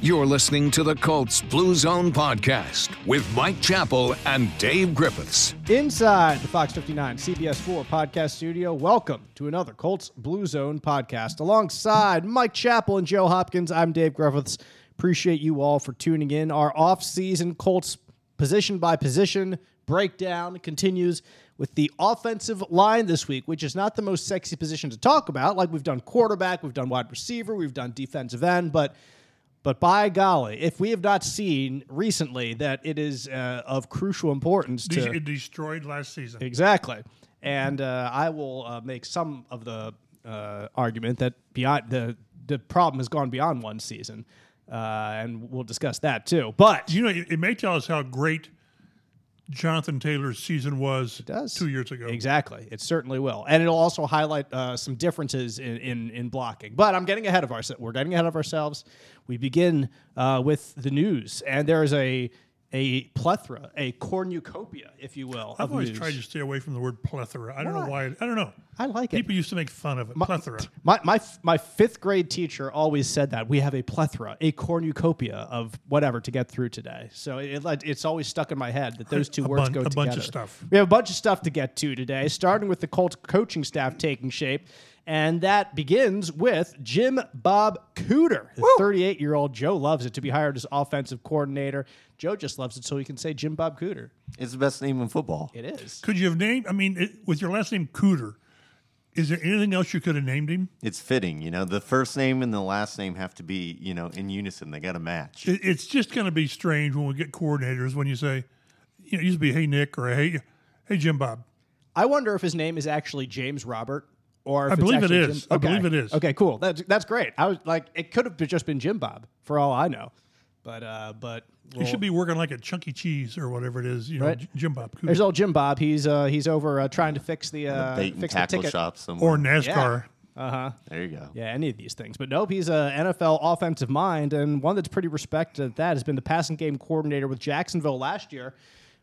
You're listening to the Colts Blue Zone podcast with Mike Chappell and Dave Griffiths. Inside the Fox 59 CBS 4 podcast studio, welcome to another Colts Blue Zone podcast. Alongside Mike Chappell and Joe Hopkins, I'm Dave Griffiths. Appreciate you all for tuning in. Our off-season Colts position by position breakdown continues with the offensive line this week, which is not the most sexy position to talk about. Like we've done quarterback, we've done wide receiver, we've done defensive end, but but by golly, if we have not seen recently that it is uh, of crucial importance to it destroyed last season. exactly, and uh, I will uh, make some of the uh, argument that beyond the the problem has gone beyond one season, uh, and we'll discuss that too. But You know, it, it may tell us how great Jonathan Taylor's season was two years ago. Exactly. It certainly will. And it'll also highlight uh, some differences in, in, in blocking. But I'm getting ahead of ourselves. We're getting ahead of ourselves. We begin uh, with the news. And there is a a plethora, a cornucopia, if you will, I've always news. tried to stay away from the word plethora. I don't Why? know why. I don't know. I like it. People used to make fun of it. plethora. My, my my fifth grade teacher always said that we have a plethora, a cornucopia of whatever to get through today. So it, it's always stuck in my head that those two A words bun- go a together. bunch of stuff. We have a bunch of stuff to get to today, starting with the Colts coaching staff taking shape. And that begins with Jim Bob Cooter. The 38 year old Joe loves it to be hired as offensive coordinator. Joe just loves it so he can say Jim Bob Cooter. It's the best name in football. It is. Could you have named? I mean, it, with your last name Cooter, is there anything else you could have named him? It's fitting, you know. The first name and the last name have to be, you know, in unison. They got to match. It, it's just going to be strange when we get coordinators when you say, you know, it used to be Hey Nick or Hey, Hey Jim Bob. I wonder if his name is actually James Robert. Or if I believe it actually is. Jim- I believe it is. Okay, cool. That's that's great. I was like, it could have just been Jim Bob for all I know, but uh, but He should be working like at Chuck E. Cheese or whatever it is. You know, Right. J- Jim Bob Cooter. There's old Jim Bob. He's uh he's over uh, trying to fix the uh Bait and fix the tackle ticket. shop somewhere. or NASCAR. Uh huh. there you go. Yeah, any of these things. But nope, he's a NFL offensive mind, and one that's pretty respected at that has been the passing game coordinator with Jacksonville last year.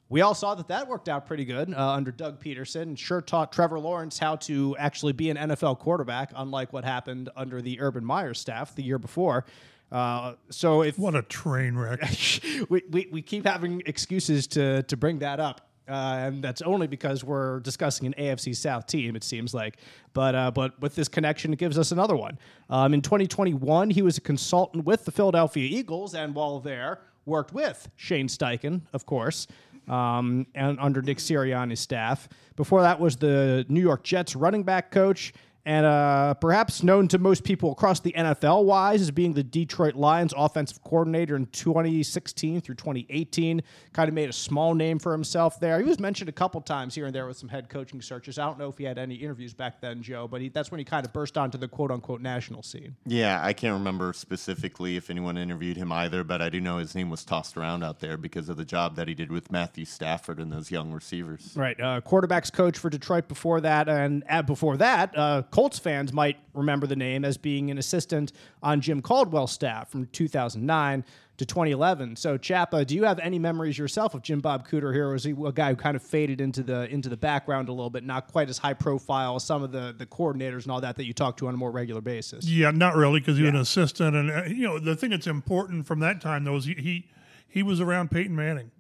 We all saw that that worked out pretty good uh, under Doug Pederson. and Sure taught Trevor Lawrence how to actually be an NFL quarterback, unlike what happened under the Urban Meyer staff the year before. Uh, so if What a train wreck. we, we, we keep having excuses to to bring that up. Uh, and that's only because we're discussing an AFC South team, it seems like. But uh, but with this connection, it gives us another one. Um, in 2021, he was a consultant with the Philadelphia Eagles, and while there, worked with Shane Steichen, of course, um, and under Nick Sirianni's staff. Before that was the New York Jets running back coach and uh, perhaps known to most people across the NFL wise as being the Detroit Lions offensive coordinator in 2016 through 2018. Kind of made a small name for himself there. He was mentioned a couple times here and there with some head coaching searches. I don't know if he had any interviews back then, Joe, but he, that's when he kind of burst onto the quote unquote national scene. Yeah, I can't remember specifically if anyone interviewed him either, but I do know his name was tossed around out there because of the job that he did with Matthew Stafford and those young receivers. Right, uh, quarterbacks coach for Detroit before that, and uh, before that, uh, Colts fans might remember the name as being an assistant on Jim Caldwell's staff from 2009 to 2011. So, Chappa, do you have any memories yourself of Jim Bob Cooter here? Or was he a guy who kind of faded into the into the background a little bit, not quite as high profile as some of the the coordinators and all that that you talk to on a more regular basis? Yeah, not really, because he was an assistant, and uh, you know the thing that's important from that time though is he he, he was around Peyton Manning,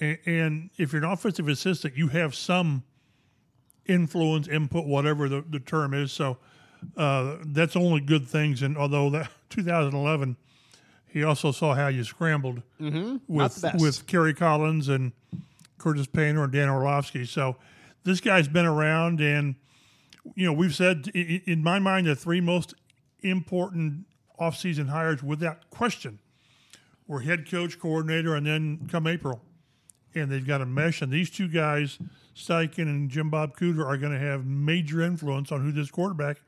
and, and if you're an offensive assistant, you have some influence, input, whatever the, the term is. So uh, that's only good things. And although that 2011, he also saw how you scrambled Not with with Kerry Collins and Curtis Painter and Dan Orlovsky. So this guy's been around, and you know we've said in my mind the three most important offseason hires without question were head coach, coordinator, and then come April, and they've got a mesh. And these two guys, Steichen and Jim Bob Cooter, are going to have major influence on who this quarterback,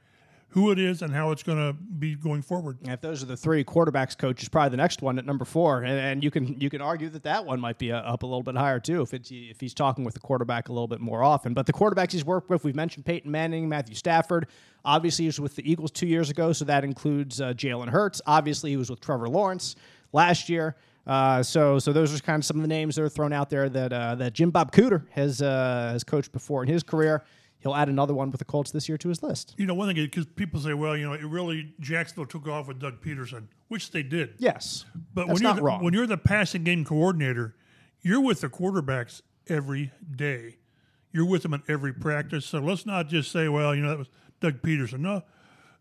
who it is, and how it's going to be going forward. And if those are the three quarterbacks coach is probably the next one at number four, and, and you can you can argue that that one might be uh, up a little bit higher too if it's if he's talking with the quarterback a little bit more often. But the quarterbacks he's worked with, we've mentioned Peyton Manning, Matthew Stafford. Obviously, he was with the Eagles two years ago, so that includes uh, Jalen Hurts. Obviously, he was with Trevor Lawrence last year. Uh, so, so those are kind of some of the names that are thrown out there that uh, that Jim Bob Cooter has uh, has coached before in his career. he'll add another one with the Colts this year to his list. You know, one thing because people say, well, you know, it really Jacksonville took off with Doug Pederson, which they did. Yes, But when you're the, wrong. when you're the passing game coordinator, you're with the quarterbacks every day. You're with them at every practice. So let's not just say, well, you know, that was Doug Pederson. No,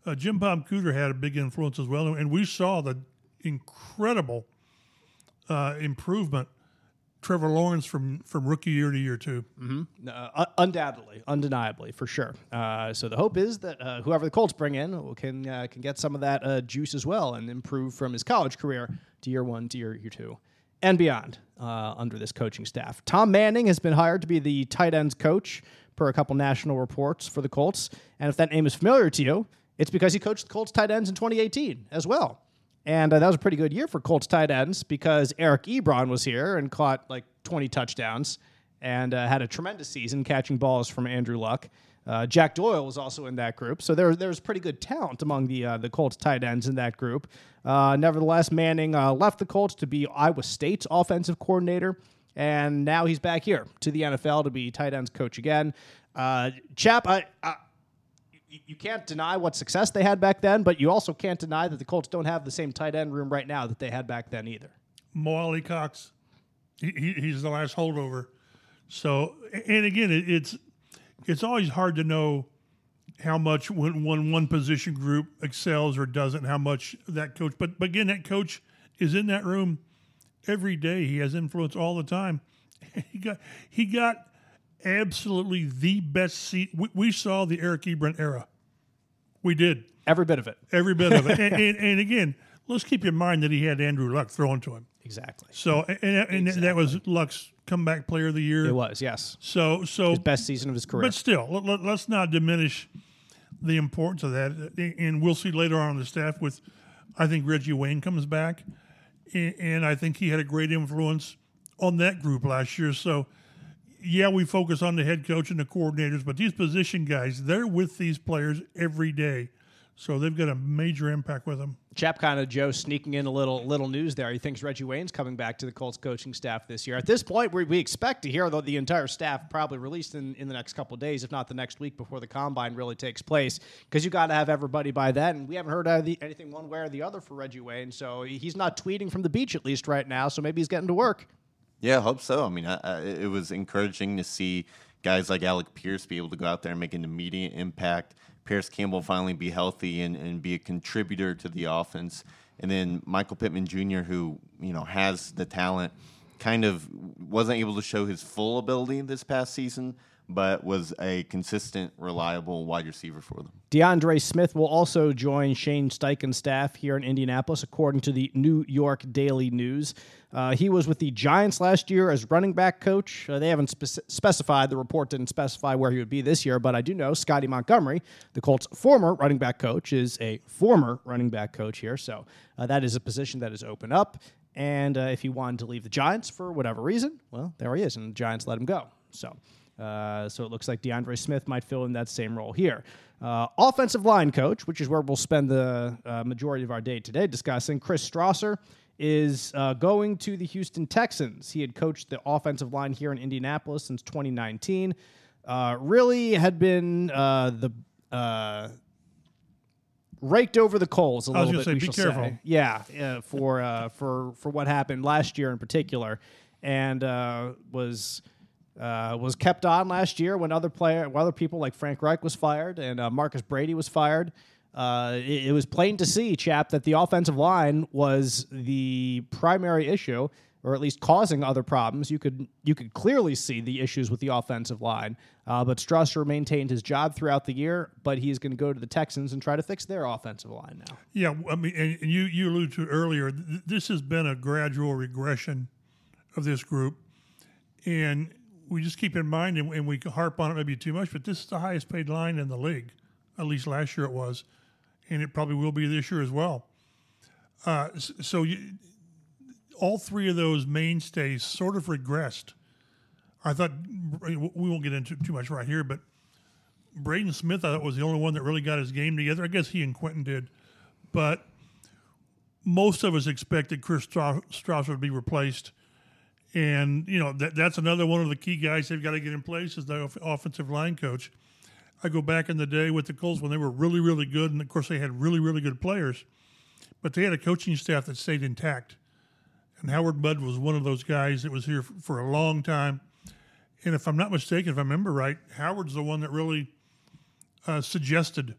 uh, Jim Bob Cooter had a big influence as well, and we saw the incredible uh, improvement. Trevor Lawrence from from rookie year to year two. Uh, undoubtedly, undeniably, for sure. Uh, so the hope is that uh, whoever the Colts bring in can uh, can get some of that uh, juice as well and improve from his college career to year one to year, year two and beyond uh, under this coaching staff. Tom Manning has been hired to be the tight ends coach per a couple national reports for the Colts. And if that name is familiar to you, it's because he coached the Colts tight ends in 2018 as well. And uh, that was a pretty good year for Colts tight ends because Eric Ebron was here and caught like 20 touchdowns and uh, had a tremendous season catching balls from Andrew Luck. Uh, Jack Doyle was also in that group, so there, there was pretty good talent among the uh, the Colts tight ends in that group. Uh, nevertheless, Manning uh, left the Colts to be Iowa State's offensive coordinator, and now he's back here to the NFL to be tight ends coach again. Uh, Chap, I, you- can't deny what success they had back then, but you also can't deny that the Colts don't have the same tight end room right now that they had back then either. Mo Alie-Cox, he, he, he's the last holdover. So, and again, it, it's it's always hard to know how much when, when one position group excels or doesn't, how much that coach. But, but again, that coach is in that room every day. He has influence all the time. He got he got absolutely the best seat. We, we saw the Eric Ebron era. We did Every bit of it. every bit of it. and, and, and again, let's keep in mind that he had Andrew Luck thrown to him. Exactly. So and, and that was Luck's comeback player of the year. It was, yes. So so Best season of his career. but still, let, us not diminish the importance of that. And we'll see later on the staff with, I think Reggie Wayne comes back, and, and I think he had a great influence on that group last year. So. Yeah, we focus on the head coach and the coordinators, but these position guys, they're with these players every day. So they've got a major impact with them. Chap kind of Joe sneaking in a little little news there. He thinks Reggie Wayne's coming back to the Colts coaching staff this year. At this point, we, we expect to hear the, the entire staff probably released in, in the next couple days, if not the next week before the combine really takes place, because you got to have everybody by then. And we haven't heard either- anything one way or the other for Reggie Wayne, so he's not tweeting from the beach at least right now. So maybe he's getting to work. Yeah, I hope so. I mean, I, I, it was encouraging to see guys like Alec Pierce be able to go out there and make an immediate impact. Parris Campbell finally be healthy and, and be a contributor to the offense. And then Michael Pittman Jr., who, you know, has the talent, kind of wasn't able to show his full ability this past season, but was a consistent, reliable wide receiver for them. DeAndre Smith will also join Shane Steichen's staff here in Indianapolis, according to the New York Daily News. Uh, he was with the Giants last year as running back coach. Uh, they haven't spec- specified, the report didn't specify where he would be this year, but I do know Scottie Montgomery, the Colts' former running back coach, is a former running back coach here. So uh, that is a position that is open up. And uh, if he wanted to leave the Giants for whatever reason, well, there he is, and the Giants let him go. So. Uh, so it looks like DeAndre Smith might fill in that same role here. Uh, offensive line coach, which is where we'll spend the uh, majority of our day today discussing, Chris Strasser is uh, going to the Houston Texans. He had coached the offensive line here in Indianapolis since 2019. Uh, really had been uh, the uh, raked over the coals a I was little bit. say, be careful. Yeah, uh, for uh, for for what happened last year in particular, and uh, was uh, was kept on last year when other player, when other people like Frank Reich was fired and uh, Marcus Brady was fired. Uh, it, it was plain to see, chap, that the offensive line was the primary issue, or at least causing other problems. You could you could clearly see the issues with the offensive line. Uh, but Strasser maintained his job throughout the year, but he's going to go to the Texans and try to fix their offensive line now. Yeah, I mean, and you you alluded to earlier. th- This has been a gradual regression of this group, and we just keep in mind, and, and we harp on it maybe too much, but this is the highest paid line in the league. At least last year it was, and it probably will be this year as well. Uh, so you, all three of those mainstays sort of regressed. I thought we won't get into too much right here, but Braden Smith, I thought, was the only one that really got his game together. I guess he and Quenton did, but most of us expected Chris Stra- Strasser to be replaced, and you know that that's another one of the key guys they've got to get in place as the off- offensive line coach. I go back in the day with the Colts when they were really, really good, and of course they had really, really good players, but they had a coaching staff that stayed intact. And Howard Mudd was one of those guys that was here for a long time. And if I'm not mistaken, if I remember right, Howard's the one that really uh, suggested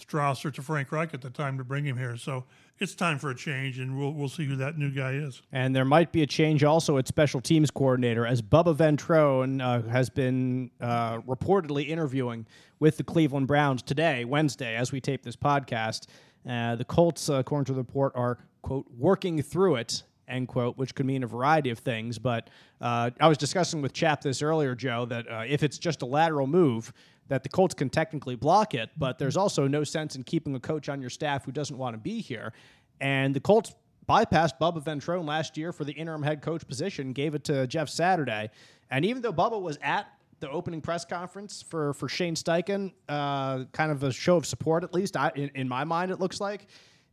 Strasser to Frank Reich at the time to bring him here. So it's time for a change, and we'll we'll see who that new guy is. And there might be a change also at special teams coordinator, as Bubba Ventrone uh, has been uh, reportedly interviewing with the Cleveland Browns today, Wednesday, as we tape this podcast. Uh, the Colts, uh, according to the report, are quote working through it end quote, which could mean a variety of things. But uh, I was discussing with Chap this earlier, Joe, that uh, if it's just a lateral move, that the Colts can technically block it, but there's also no sense in keeping a coach on your staff who doesn't want to be here. And the Colts bypassed Bubba Ventrone last year for the interim head coach position, gave it to Jeff Saturday. And even though Bubba was at the opening press conference for, for Shane Steichen, uh, kind of a show of support, at least I, in, in my mind, it looks like,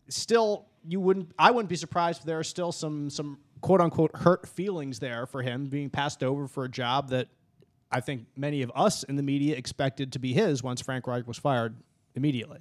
still you wouldn't I wouldn't be surprised if there are still some some quote unquote hurt feelings there for him being passed over for a job that I think many of us in the media expected to be his once Frank Reich was fired immediately.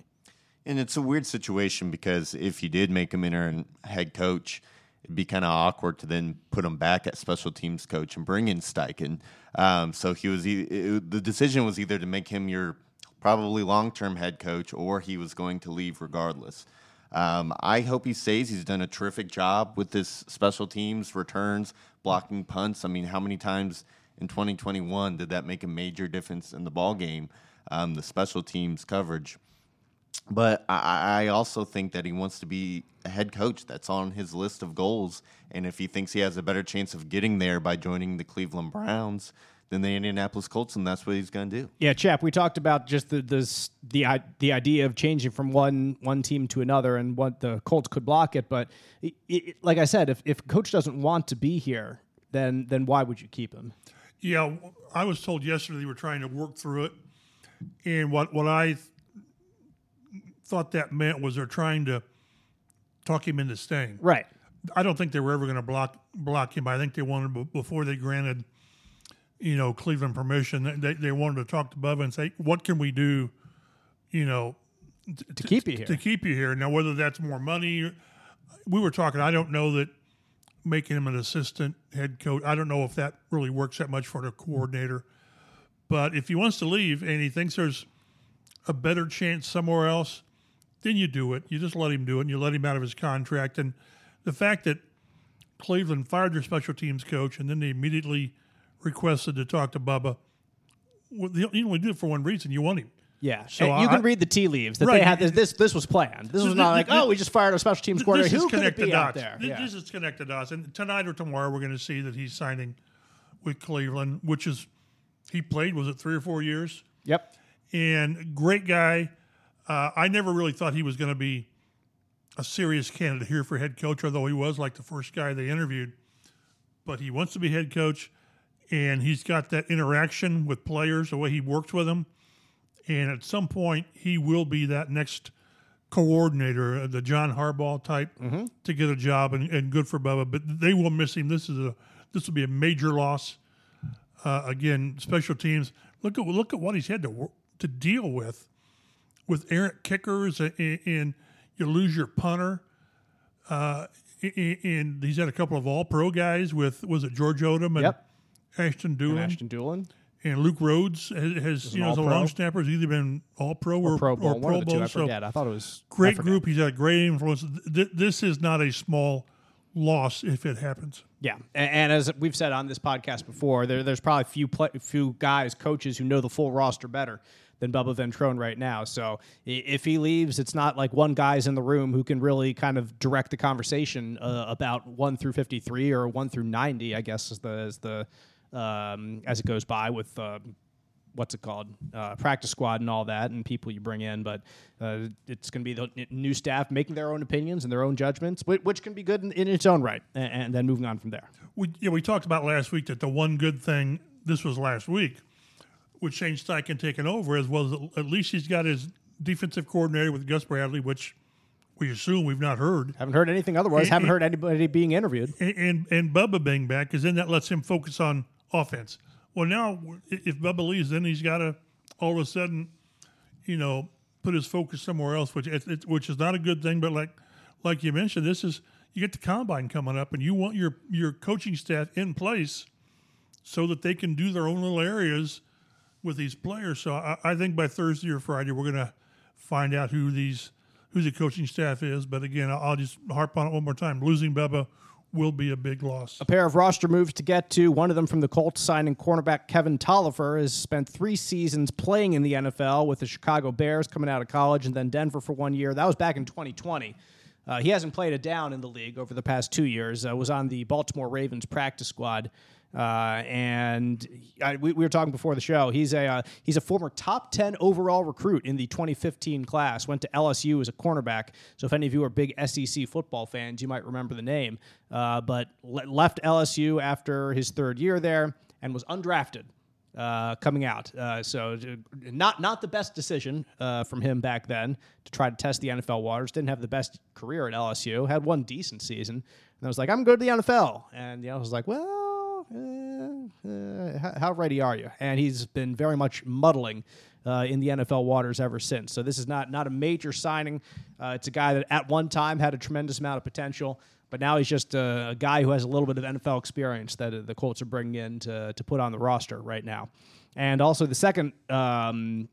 And it's a weird situation because if you did make him interim head coach, it'd be kind of awkward to then put him back at special teams coach and bring in Steichen. Um, so he was it, the decision was either to make him your probably long term head coach or he was going to leave regardless. Um, I hope he stays. He's done a terrific job with this special teams returns, blocking punts. I mean, how many times in 2021 did that make a major difference in the ball game? Um, the special teams coverage. But I, I also think that he wants to be a head coach. That's on his list of goals. And if he thinks he has a better chance of getting there by joining the Cleveland Browns than the Indianapolis Colts, then that's what he's going to do. Yeah, Chap, we talked about just the the the, the idea of changing from one one team to another and what the Colts could block it. But it, it, like I said, if if coach doesn't want to be here, then then why would you keep him? Yeah, I was told yesterday they were trying to work through it, and what what I th- thought that meant was they're trying to talk him into staying. Right. I don't think they were ever going to block block him. I think they wanted before they granted, you know, Cleveland permission. They they wanted to talk to Bubba and say, what can we do, you know, To keep you here. to keep you here. Now, whether that's more money, we were talking. I don't know that making him an assistant head coach. I don't know if that really works that much for the coordinator. But if he wants to leave and he thinks there's a better chance somewhere else, then you do it. You just let him do it, and you let him out of his contract. And the fact that Cleveland fired their special teams coach and then they immediately requested to talk to Bubba, well, you only did it for one reason: you want him. Yeah, So and you I- can read the tea leaves that Right. they had. This, this this was planned. This was Th- not like, oh, we just fired a special teams coordinator. This Who could it connected be out dots. there? Th- Yeah. This is connected dots. And tonight or tomorrow, we're going to see that he's signing with Cleveland, which is he played was it three or four years, Yep. and great guy. Uh, I never really thought he was going to be a serious candidate here for head coach, although he was like the first guy they interviewed. But he wants to be head coach, and he's got that interaction with players, the way he works with them. And at some point, he will be that next coordinator, uh, the John Harbaugh type, to get a job, and, and good for Bubba. But they will miss him. This is a this will be a major loss. Uh, again, special teams. Look at look at what he's had to to deal with with errant kickers, and, and you lose your punter. Uh, and- and he's had a couple of All Pro guys with was it George Odum and Yep. Ashton Dulin And Ashton Dulin. And Luke Rhodes has, has you know as a long snapper has either been All Pro or, Or Pro Bowl. or One Pro of the two. I So. I thought it was great group. He's had great influence. Th- this is not a small loss if it happens. Yeah, A- and, as we've said on this podcast before, there, there's probably few play, few guys, coaches who know the full roster better than Bubba Ventrone right now. So if he leaves, it's not like one guy's in the room who can really kind of direct the conversation uh, about one through 53 or one through 90, I guess, is the as the um, as it goes by with. Uh, What's it called? Uh, practice squad and all that, and people you bring in. But uh, it's going to be the new staff making their own opinions and their own judgments, which, which can be good in, in its own right, and, and then moving on from there. We yeah, we talked about last week that the one good thing this was last week with Shane Steichen taking over as well as at least he's got his defensive coordinator with Gus Bradley, which we assume we've not heard. Haven't heard anything otherwise. And- Haven't heard anybody being interviewed. and and, and Bubba being back because then that lets him focus on offense. Well, now if Bubba leaves, then he's got to all of a sudden you know, put his focus somewhere else, which it, it, which is not a good thing. But like like you mentioned, this is you get the combine coming up, and you want your your coaching staff in place so that they can do their own little areas with these players. So I, I think by Thursday or Friday we're going to find out who these who the coaching staff is. But again, I'll, just harp on it one more time. Losing Bubba will be a big loss. A pair of roster moves to get to. One of them from the Colts signing cornerback Kevin Toliver has spent three seasons playing in the NFL with the Chicago Bears coming out of college and then Denver for one year. That was back in 2020. Uh, he hasn't played a down in the league over the past two years. Uh, was on the Baltimore Ravens practice squad. Uh, and I, we, we, were talking before the show. He's a uh, he's a former top ten overall recruit in the 2015 class. Went to LSU as a cornerback. So if any of you are big SEC football fans, you might remember the name. Uh, but le- left LSU after his third year there and was undrafted. Uh, coming out, uh, so not not the best decision uh, from him back then to try to test the NFL waters. Didn't have the best career at LSU. Had one decent season, and I was like, I'm going to the NFL, and you know, I was like, well, uh, uh, how ready are you? And he's been very much muddling uh, in the NFL waters ever since. So this is not not a major signing. Uh, it's a guy that at one time had a tremendous amount of potential, but now he's just a, a guy who has a little bit of NFL experience that uh, the Colts are bringing in to, to put on the roster right now. And also the second um,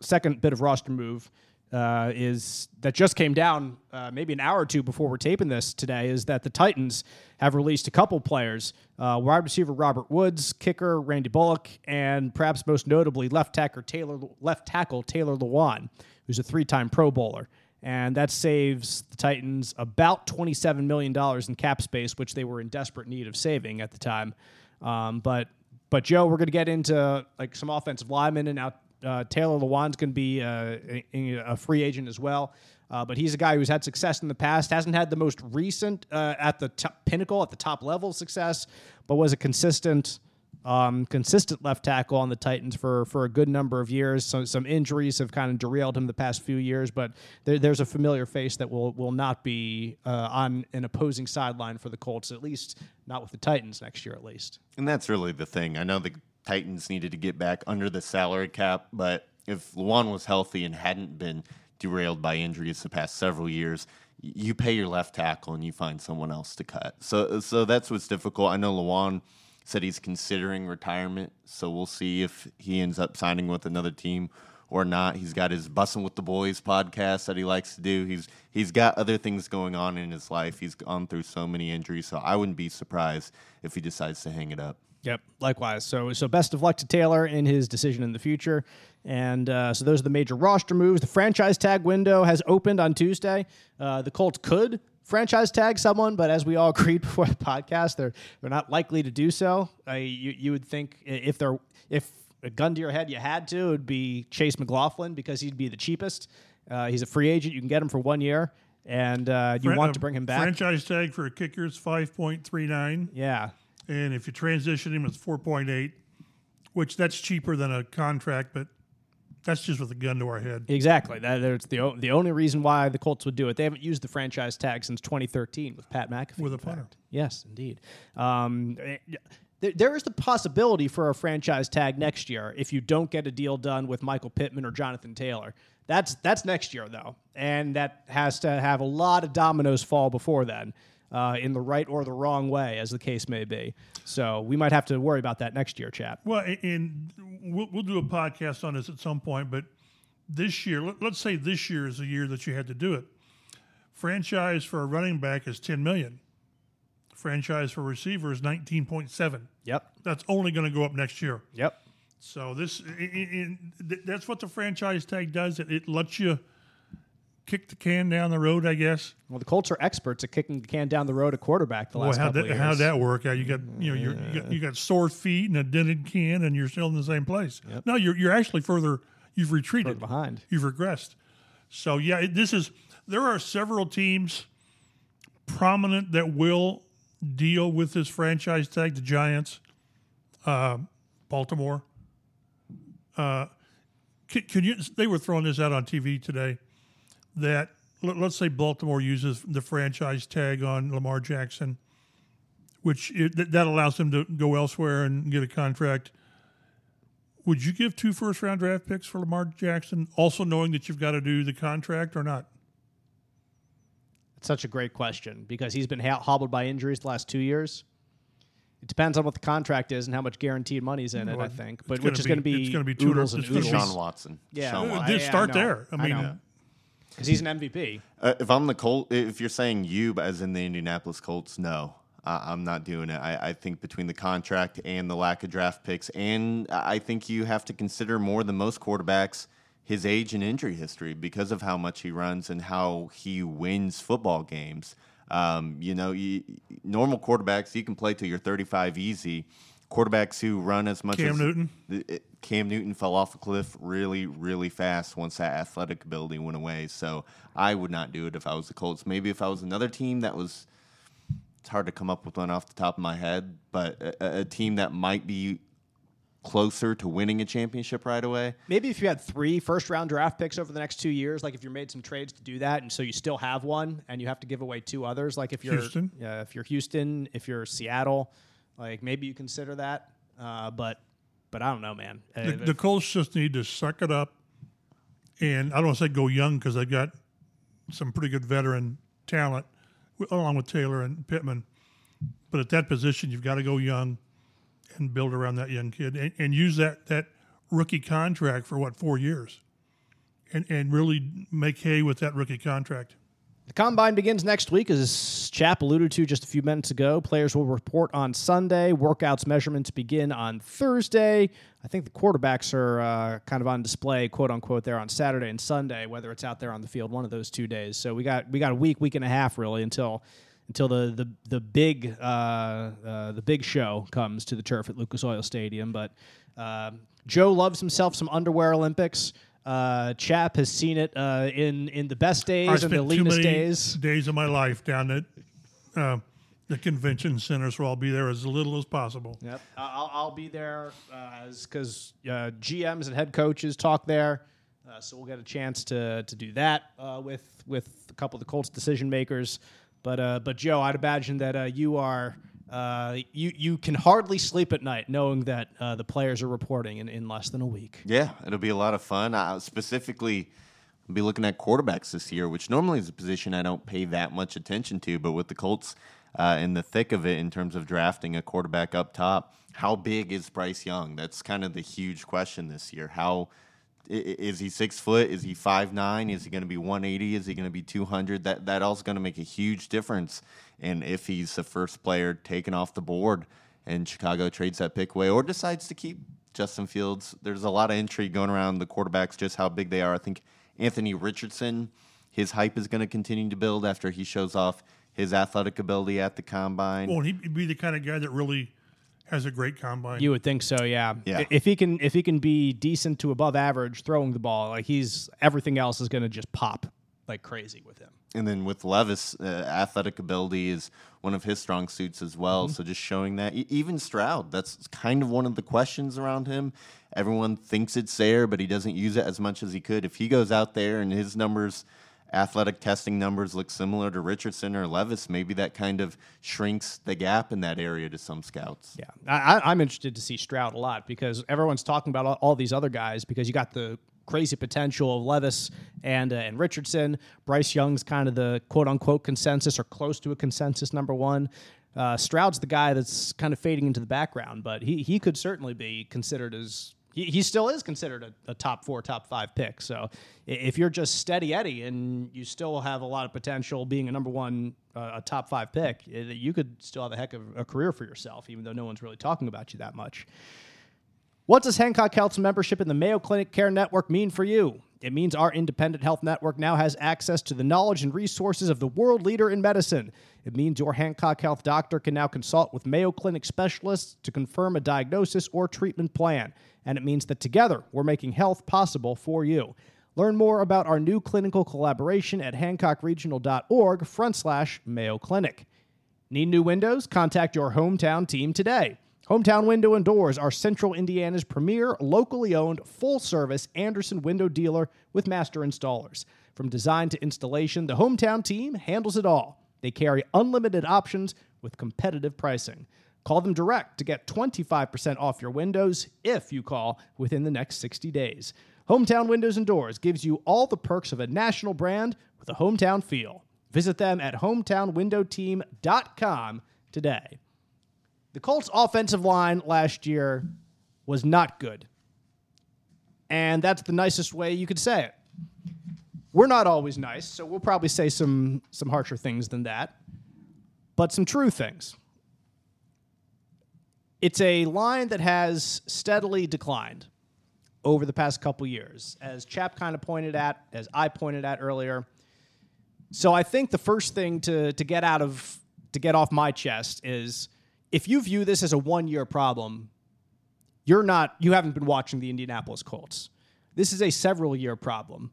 second bit of roster move uh, is that just came down uh, maybe an hour or two before we're taping this today is that the Titans have released a couple players uh, wide receiver Robert Woods, kicker Randy Bullock, and perhaps most notably left tackle Taylor left tackle Taylor Lewan, who's a three-time Pro Bowler. And that saves the Titans about $27 million in cap space, which they were in desperate need of saving at the time. Um, but but Joe, we're going to get into like some offensive linemen and now uh, Taylor Lewan's going to be uh, a, a, free agent as well. Uh, but he's a guy who's had success in the past, hasn't had the most recent uh, at the t- pinnacle, at the top level success, but was a consistent, um, consistent left tackle on the Titans for for a good number of years. So some injuries have kind of derailed him the past few years, but there, there's a familiar face that will will not be uh, on an opposing sideline for the Colts, at least not with the Titans next year, at least. And that's really the thing. I know the Titans needed to get back under the salary cap, but if Lewan was healthy and hadn't been derailed by injuries the past several years, you pay your left tackle and you find someone else to cut. So so that's what's difficult. I know Lewan said he's considering retirement, so we'll see if he ends up signing with another team or not. He's got his Bussing with the Boys podcast that he likes to do. He's he's got other things going on in his life. He's gone through so many injuries, so I wouldn't be surprised if he decides to hang it up. Yep, likewise. So, so best of luck to Taylor in his decision in the future. And uh, so those are the major roster moves. The franchise tag window has opened on Tuesday. Uh, the Colts could franchise tag someone, but as we all agreed before the podcast, they're they're not likely to do so. Uh, you you would think if they're if a gun to your head you had to, it would be Chase McLaughlin because he'd be the cheapest. Uh, he's a free agent. You can get him for one year, and uh, you Fran- want to bring him back. Franchise tag for a kicker is five point three nine. Yeah, and if you transition him, it's 4.8, which that's cheaper than a contract, but that's just with a gun to our head. Exactly. That it's the the only reason why the Colts would do it. They haven't used the franchise tag since 2013 with Pat McAfee. With a punter. Yes, indeed. Um, there, there is the possibility for a franchise tag next year if you don't get a deal done with Michael Pittman or Jonathan Taylor. That's that's next year though, and that has to have a lot of dominoes fall before then uh, in the right or the wrong way, as the case may be. So we might have to worry about that next year, chat. Well, and we'll, we'll do a podcast on this at some point, but this year, let, us say this year is the year that you had to do it. Franchise for a running back is 10 million. Franchise for receiver is 19.7. Yep. That's only going to go up next year. Yep. So this, that's what the franchise tag does. It, it lets you – kick the can down the road, I guess. Well, the Colts are experts at kicking the can down the road at quarterback the last well, couple that, years. How'd that work out? You got you know yeah. you got, you got sore feet and a dented can, and you're still in the same place. Yep. No, you're you're actually further. You've retreated further behind. You've regressed. So yeah, this is. There are several teams prominent that will deal with this franchise tag. The Giants, uh, Baltimore. Uh, can, can you? They were throwing this out on TV today that let, us say Baltimore uses the franchise tag on Lamar Jackson, which it, that allows him to go elsewhere and get a contract. would you give two first round draft picks for Lamar Jackson, also knowing that you've got to do the contract or not? It's such a great question because he's been ha- hobbled by injuries the last two years. It depends on what the contract is and how much guaranteed money's in it, I think. But gonna which is be- going to be it's gonna be two oodles hundred- and it's oodles. Sean Watson. Yeah. Sean Uh, Watson. Just start I know. there. I I mean, know. Because he's an MVP. Uh, if I'm the Colt, if you're saying you as in the Indianapolis Colts, no, I, I'm not doing it. I, I think between the contract and the lack of draft picks, and I think you have to consider more than most quarterbacks his age and injury history because of how much he runs and how he wins football games. Um, you know, you, normal quarterbacks you can play till you're 35 easy. Quarterbacks who run as much Cam as Newton? the- it- Cam Newton fell off a cliff really, really fast once that athletic ability went away. So I would not do it if I was the Colts. Maybe if I was another team that was, it's hard to come up with one off the top of my head, but a, a team that might be closer to winning a championship right away. Maybe if you had three first round draft picks over the next two years, like if you made some trades to do that, and so you still have one, and you have to give away two others, like if you're Houston? yeah, if you're Houston, if you're Seattle, like maybe you consider that. Uh, but but I don't know, man. Uh, the, the Colts just need to suck it up, and I don't want to say go young because they've got some pretty good veteran talent along with Taylor and Pittman. But at that position, you've got to go young and build around that young kid and, and use that that rookie contract for what four years, and and really make hay with that rookie contract. The combine begins next week, as Chap alluded to just a few minutes ago. Players will report on Sunday. Workouts measurements begin on Thursday. I think the quarterbacks are uh, kind of on display, quote unquote, there on Saturday and Sunday, whether it's out there on the field one of those two days. So we got we got a week, week and a half really until until the the the big uh, uh, the big show comes to the turf at Lucas Oil Stadium. But uh, Joe loves himself some underwear Olympics. Uh, Chap has seen it uh, in in the best days and the leanest days. days of my life down at uh, the convention center, so I'll be there as little as possible. Yep, I'll, I'll be there because uh, GMs and head coaches talk there, uh, so we'll get a chance to to do that uh, with with a couple of the Colts decision makers. But uh, but Joe, I'd imagine that uh, you are uh, you you can hardly sleep at night knowing that uh, the players are reporting in, in less than a week. Yeah, it'll be a lot of fun. I specifically I'll be looking at quarterbacks this year, which normally is a position I don't pay that much attention to, but with the Colts uh, in the thick of it in terms of drafting a quarterback up top, how big is Bryce Young? That's kind of the huge question this year. How is he six foot? Is he five nine? Is he going to be one eighty? Is he going to be two hundred? That that all's going to make a huge difference. And if he's the first player taken off the board, and Chicago trades that pick away or decides to keep Justin Fields, there's a lot of intrigue going around the quarterbacks, just how big they are. I think Anthony Richardson, his hype is going to continue to build after he shows off his athletic ability at the combine. Well, he'd be the kind of guy that really has a great combine. You would think so, yeah. Yeah. If he can, if he can be decent to above average throwing the ball, like he's everything else is going to just pop like crazy with him. And then with Levis, uh, athletic ability is one of his strong suits as well. So just showing that, E- even Stroud, that's kind of one of the questions around him. Everyone thinks it's there, but he doesn't use it as much as he could. If he goes out there and his numbers, athletic testing numbers, look similar to Richardson or Levis, maybe that kind of shrinks the gap in that area to some scouts. Yeah, I, I'm interested to see Stroud a lot because everyone's talking about all, all these other guys because you got the crazy potential of Levis and uh, and Richardson. Bryce Young's kind of the quote unquote consensus or close to a consensus number one. Uh, Stroud's the guy that's kind of fading into the background, but he he could certainly be considered as he, he still is considered a, a top four, top five pick. So if you're just steady Eddie and you still have a lot of potential being a number one, uh, a top five pick, you could still have a heck of a career for yourself, even though no one's really talking about you that much. What does Hancock Health's membership in the Mayo Clinic Care Network mean for you? It means our independent health network now has access to the knowledge and resources of the world leader in medicine. It means your Hancock Health doctor can now consult with Mayo Clinic specialists to confirm a diagnosis or treatment plan. And it means that together we're making health possible for you. Learn more about our new clinical collaboration at hancockregional.org front slash Mayo Clinic. Need new windows? Contact your hometown team today. Hometown Window and Doors are Central Indiana's premier, locally owned, full service Andersen window dealer with master installers. From design to installation, the Hometown team handles it all. They carry unlimited options with competitive pricing. Call them direct to get 25% off your windows if you call within the next 60 days. Hometown Windows and Doors gives you all the perks of a national brand with a hometown feel. Visit them at hometownwindowteam.com today. The Colts' offensive line last year was not good. And that's the nicest way you could say it. We're not always nice, so we'll probably say some some harsher things than that. But some true things. It's a line that has steadily declined over the past couple years, as Chap kind of pointed at, as I pointed at earlier. So I think the first thing to to get out of to get off my chest is if you view this as a one year problem, you're not you haven't been watching the Indianapolis Colts. This is a several year problem.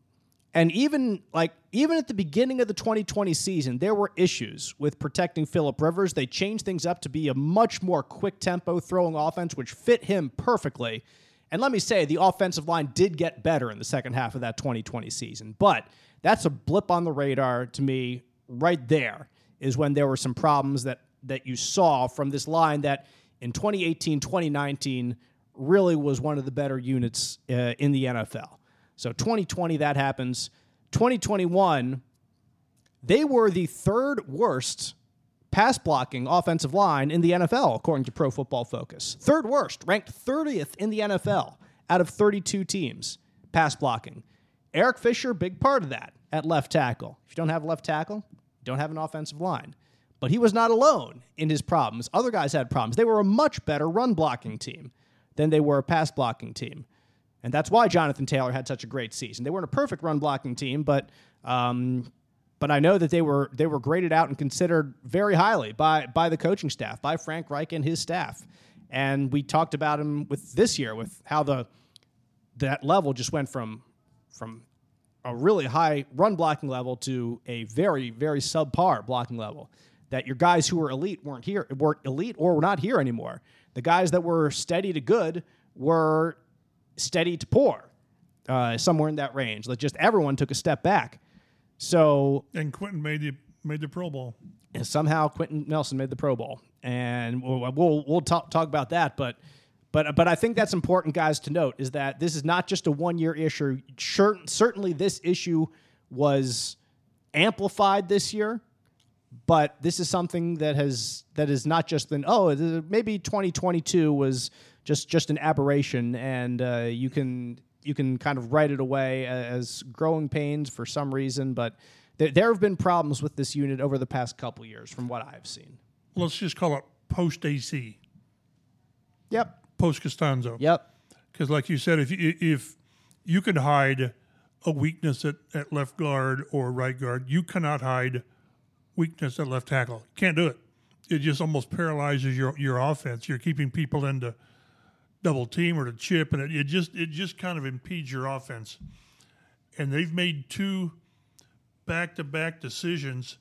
And even like even at the beginning of the 2020 season, there were issues with protecting Philip Rivers. They changed things up to be a much more quick tempo throwing offense, which fit him perfectly. And let me say, the offensive line did get better in the second half of that 2020 season. But that's a blip on the radar to me right there is when there were some problems that that you saw from this line that in 2018, 2019 really was one of the better units uh, in the NFL. So 2020 that happens. 2021 they were the third worst pass blocking offensive line in the NFL, according to Pro Football Focus. Third worst, ranked 30th in the NFL out of 32 teams, pass blocking. Eric Fisher, big part of that at left tackle. If you don't have left tackle, you don't have an offensive line. But he was not alone in his problems. Other guys had problems. They were a much better run blocking team than they were a pass blocking team. And that's why Jonathan Taylor had such a great season. They weren't a perfect run blocking team, but um, but I know that they were they were graded out and considered very highly by by the coaching staff, by Frank Reich and his staff. And we talked about him with this year with how the that level just went from from a really high run blocking level to a very very subpar blocking level. That your guys who were elite weren't here, weren't elite or were not here anymore. The guys that were steady to good were steady to poor, uh, somewhere in that range. Like just everyone took a step back. So And Quenton made the made the Pro Bowl. and somehow Quenton Nelson made the Pro Bowl, and we'll we'll, we'll talk, talk about that. But but but I think that's important, guys, to note is that this is not just a one year issue. Sure, certainly, this issue was amplified this year, but this is something that has that is not just been oh maybe 2022 was just just an aberration, and uh, you can you can kind of write it away as growing pains for some reason, but there, there have been problems with this unit over the past couple years, from what I've seen. Let's just call it post AC, Yep. post Castonzo. Yep. Because, like you said, if you, if you can hide a weakness at, at left guard or right guard, you cannot hide weakness at left tackle. Can't do it. It just almost paralyzes your, your offense. You're keeping people into double team or to chip, and it, it just it just kind of impedes your offense. And they've made two back to back decisions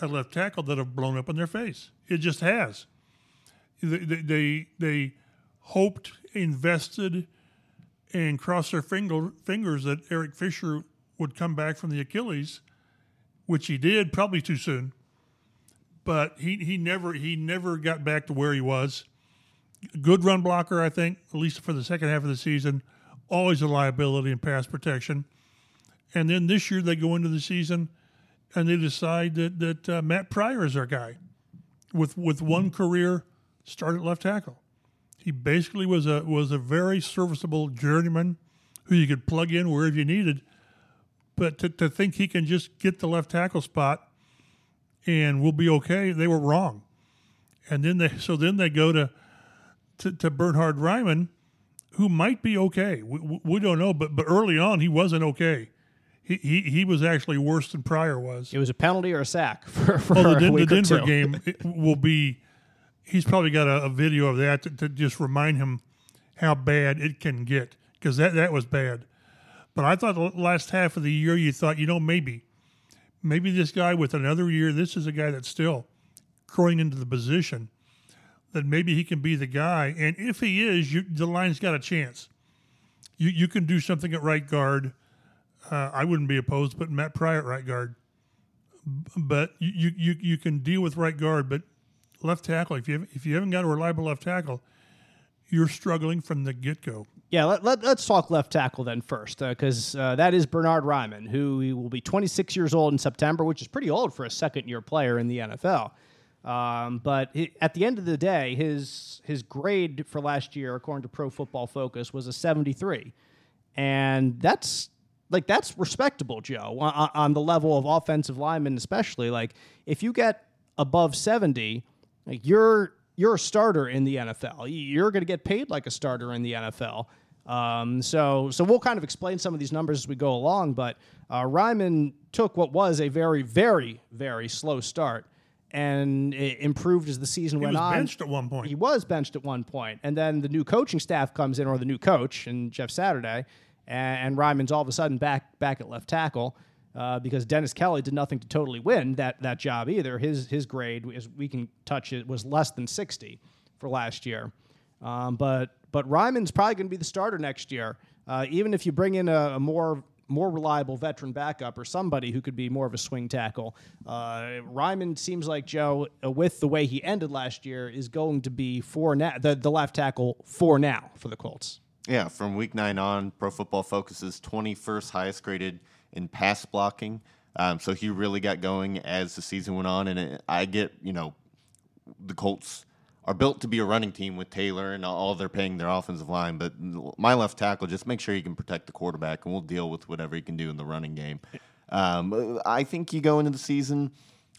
at left tackle that have blown up in their face. It just has. They they they, hoped, invested, and crossed their finger, fingers that Eric Fisher would come back from the Achilles, which he did, probably too soon. But he, he never he never got back to where he was. Good run blocker, I think, at least for the second half of the season. Always a liability in pass protection. And then this year they go into the season and they decide that that uh, Matt Pryor is our guy, with with one career start at left tackle. He basically was a was a very serviceable journeyman who you could plug in wherever you needed. But to, to think he can just get the left tackle spot and we'll be okay, they were wrong. And then they so then they go to to, to Bernhard Raimann, who might be okay. We, we don't know, but but early on he wasn't okay. He, he, he was actually worse than Pryor was. It was a penalty or a sack for, for Oh, the, Den- the Denver game will be. He's probably got a, a video of that to, to just remind him how bad it can get because that that was bad. But I thought the last half of the year, you thought, you know, maybe, maybe this guy with another year, this is a guy that's still growing into the position that maybe he can be the guy. And if he is, you, the line's got a chance. You you can do something at right guard. Uh, I wouldn't be opposed, putting Matt Pryor at right guard but you, you you can deal with right guard, but left tackle, if you if you haven't got a reliable left tackle, you're struggling from the get go. Yeah, let, let, us talk left tackle then first, because uh, uh, that is Bernhard Raimann, who will be 26 years old in September, which is pretty old for a second year player in the NFL. Um, but he, at the end of the day, his his grade for last year, according to Pro Football Focus, was a 73, and that's like that's respectable, Joe, on, on the level of offensive linemen, especially. Like if you get above 70, like you're you're a starter in the NFL. You're going to get paid like a starter in the NFL. Um, so, so we'll kind of explain some of these numbers as we go along. But uh, Raimann took what was a very, very, very slow start and it improved as the season he went on. He was. Benched at one point. He was benched at one point, and then the new coaching staff comes in, or the new coach and Jeff Saturday, and, and Raimann's all of a sudden back back at left tackle. Uh, because Dennis Kelly did nothing to totally win that that job either. His his grade, as we can touch it, was less than 60 for last year. Um, but but Raimann's probably going to be the starter next year. Uh, even if you bring in a, a, more more reliable veteran backup or somebody who could be more of a swing tackle, uh, Raimann seems like Joe, uh, with the way he ended last year, is going to be for now the, the left tackle for now for the Colts. Yeah, from week nine on, Pro Football Focus's 21st highest graded in pass blocking. Um, so he really got going as the season went on, and it, I get you know the Colts are built to be a running team with Taylor and all they're paying their offensive line. But my left tackle, just make sure you can protect the quarterback, and we'll deal with whatever he can do in the running game. Um, I think you go into the season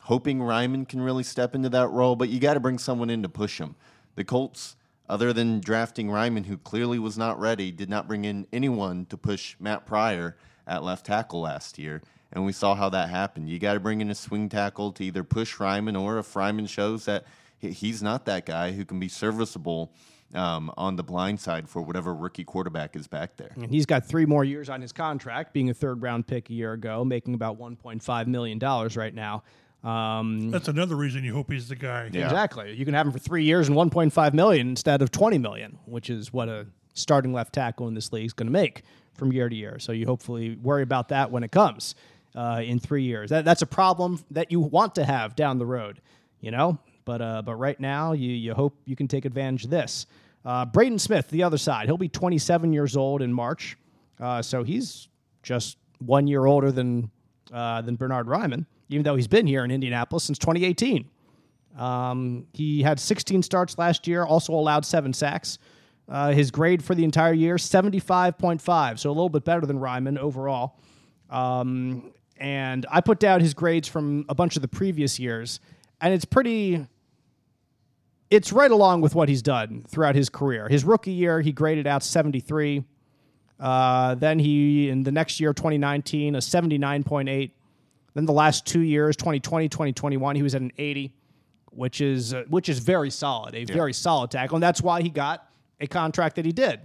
hoping Raimann can really step into that role, but you got to bring someone in to push him. The Colts, other than drafting Raimann, who clearly was not ready, did not bring in anyone to push Matt Pryor at left tackle last year. And we saw how that happened. You got to bring in a swing tackle to either push Raimann or if Raimann shows that – he's not that guy who can be serviceable um, on the blind side for whatever rookie quarterback is back there. And he's got three more years on his contract, being a third round pick a year ago, making about $1.5 million right now. Um, That's another reason you hope he's the guy. Yeah. Exactly. You can have him for three years and 1.5 million instead of 20 million, which is what a starting left tackle in this league is going to make from year to year. So you hopefully worry about that when it comes uh, in three years. That, that's a problem that you want to have down the road. You know, but uh, but right now, you you hope you can take advantage of this. Uh, Braden Smith, the other side, he'll be 27 years old in March, uh, so he's just one year older than uh, than Bernhard Raimann, even though he's been here in Indianapolis since 2018. Um, he had 16 starts last year, also allowed seven sacks. Uh, his grade for the entire year, 75.5, so a little bit better than Raimann overall. Um, and I put down his grades from a bunch of the previous years, and it's pretty it's right along with what he's done throughout his career. His rookie year, he graded out 73. Uh, then he, in the next year, 2019, a 79.8. Then the last two years, 2020, 2021, he was at an 80, which is uh, which is very solid, a yeah. very solid tackle, and that's why he got a contract that he did.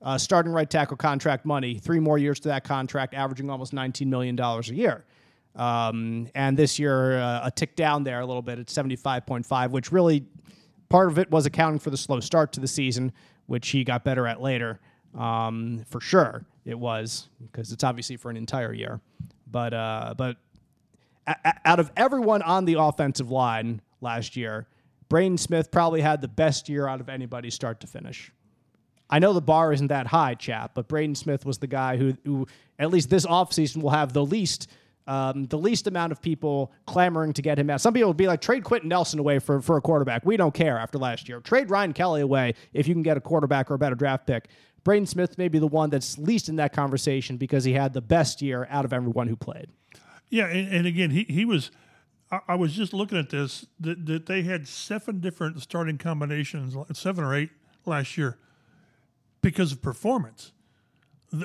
Uh, starting right tackle contract money, three more years to that contract, averaging almost $19 million a year. Um, and this year, uh, a tick down there a little bit at 75.5, which really Part of it was accounting for the slow start to the season, which he got better at later. Um, for sure, it was because it's obviously for an entire year. But uh, but a- out of everyone on the offensive line last year, Braden Smith probably had the best year out of anybody start to finish. I know the bar isn't that high, chap, but Braden Smith was the guy who, who at least this offseason, will have the least um, the least amount of people clamoring to get him out. Some people would be like, trade Quenton Nelson away for, for a quarterback. We don't care after last year. Trade Ryan Kelly away if you can get a quarterback or a better draft pick. Braden Smith may be the one that's least in that conversation because he had the best year out of everyone who played. Yeah, and, and again, he, he was. I, I, was just looking at this that, that they had seven different starting combinations, seven or eight last year, because of performance.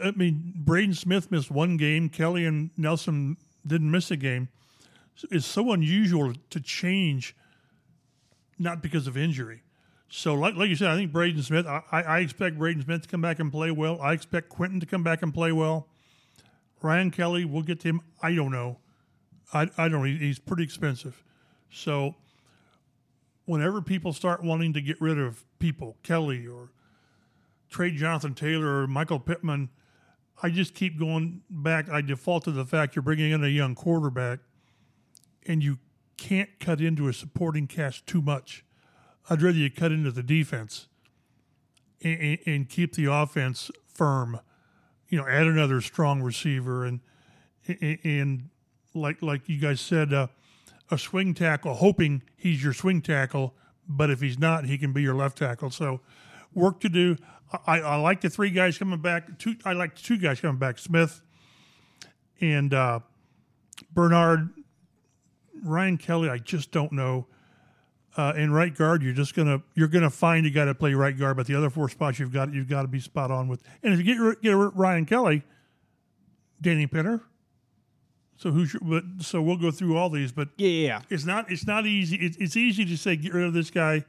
I mean, Braden Smith missed one game. Kelly and Nelson didn't miss a game is so unusual to change, not because of injury. So, like, like you said, I think Braden Smith, I, I expect Braden Smith to come back and play well. I expect Quenton to come back and play well. Ryan Kelly, we'll get to him. I don't know. I, I don't know. He's pretty expensive. So, whenever people start wanting to get rid of people, Kelly or trade Jonathan Taylor or Michael Pittman – I just keep going back. I default to the fact you're bringing in a young quarterback, and you can't cut into a supporting cast too much. I'd rather you cut into the defense and, and, keep the offense firm. You know, add another strong receiver and and, and like like you guys said, uh, a swing tackle, hoping he's your swing tackle, but if he's not, he can be your left tackle. So, work to do. I, I like the three guys coming back. Two, I like two guys coming back. Smith and uh, Bernhard, Ryan Kelly. I just don't know. Uh, and right guard, you're just gonna you're gonna find you got to play right guard, but the other four spots you've got you've got to be spot on with. And if you get get Ryan Kelly, Danny Pinter. so who's your, but so we'll go through all these, but Yeah, yeah, yeah. it's not it's not easy. It's, it's easy to say get rid of this guy.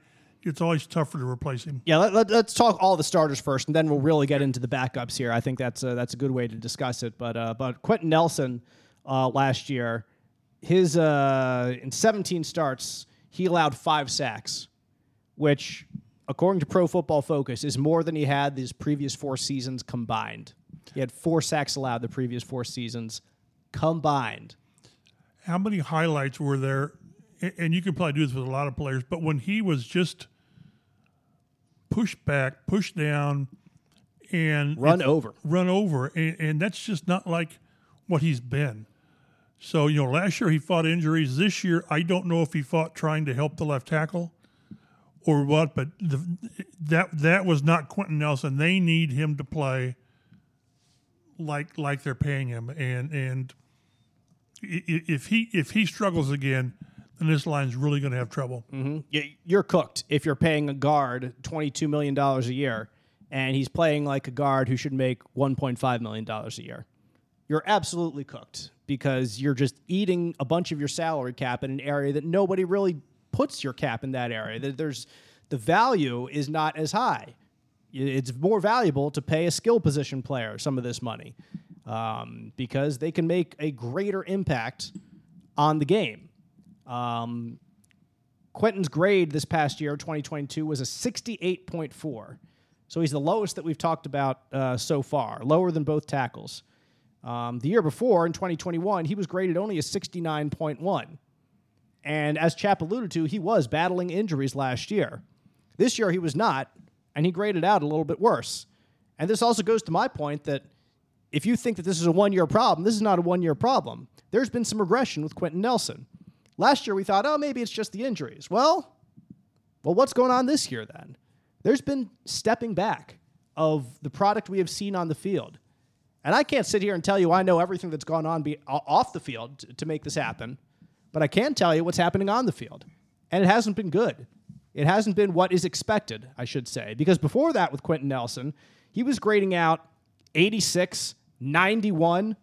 It's always tougher to replace him. Yeah, let, let, us talk all the starters first, and then we'll really get into the backups here. I think that's a, that's a good way to discuss it. But uh, but Quenton Nelson uh, last year, his uh, in 17 starts, he allowed five sacks, which, according to Pro Football Focus, is more than he had these previous four seasons combined. He had four sacks allowed the previous four seasons combined. How many highlights were there? And you can probably do this with a lot of players, but when he was just pushed back, pushed down, and Run over. run over, and, and that's just not like what he's been. So you know, last year he fought injuries. This year, I don't know if he fought trying to help the left tackle or what, but the, that that was not Quenton Nelson. They need him to play like like they're paying him, and and if he if he struggles again, then this line's really going to have trouble. Y- You're cooked if you're paying a guard $22 million a year and he's playing like a guard who should make $1.5 million a year. You're absolutely cooked because you're just eating a bunch of your salary cap in an area that nobody really puts your cap in that area. There- There's the value is not as high. It's more valuable to pay a skill position player some of this money um, because they can make a greater impact on the game. Um, Quenton's grade this past year, 2022, was a 68.4. So he's the lowest that we've talked about uh, so far, lower than both tackles. Um, the year before, in 2021, he was graded only a 69.1. And as Chap alluded to, he was battling injuries last year. This year, he was not, and he graded out a little bit worse. And this also goes to my point that if you think that this is a one year problem, this is not a one year problem. There's been some regression with Quenton Nelson. Last year we thought, oh, maybe it's just the injuries. Well, well, what's going on this year then? There's been stepping back of the product we have seen on the field. And I can't sit here and tell you I know everything that's gone on be, off the field to, to make this happen, but I can tell you what's happening on the field. And it hasn't been good. It hasn't been what is expected, I should say. Because before that, with Quenton Nelson, he was grading out 86, 91,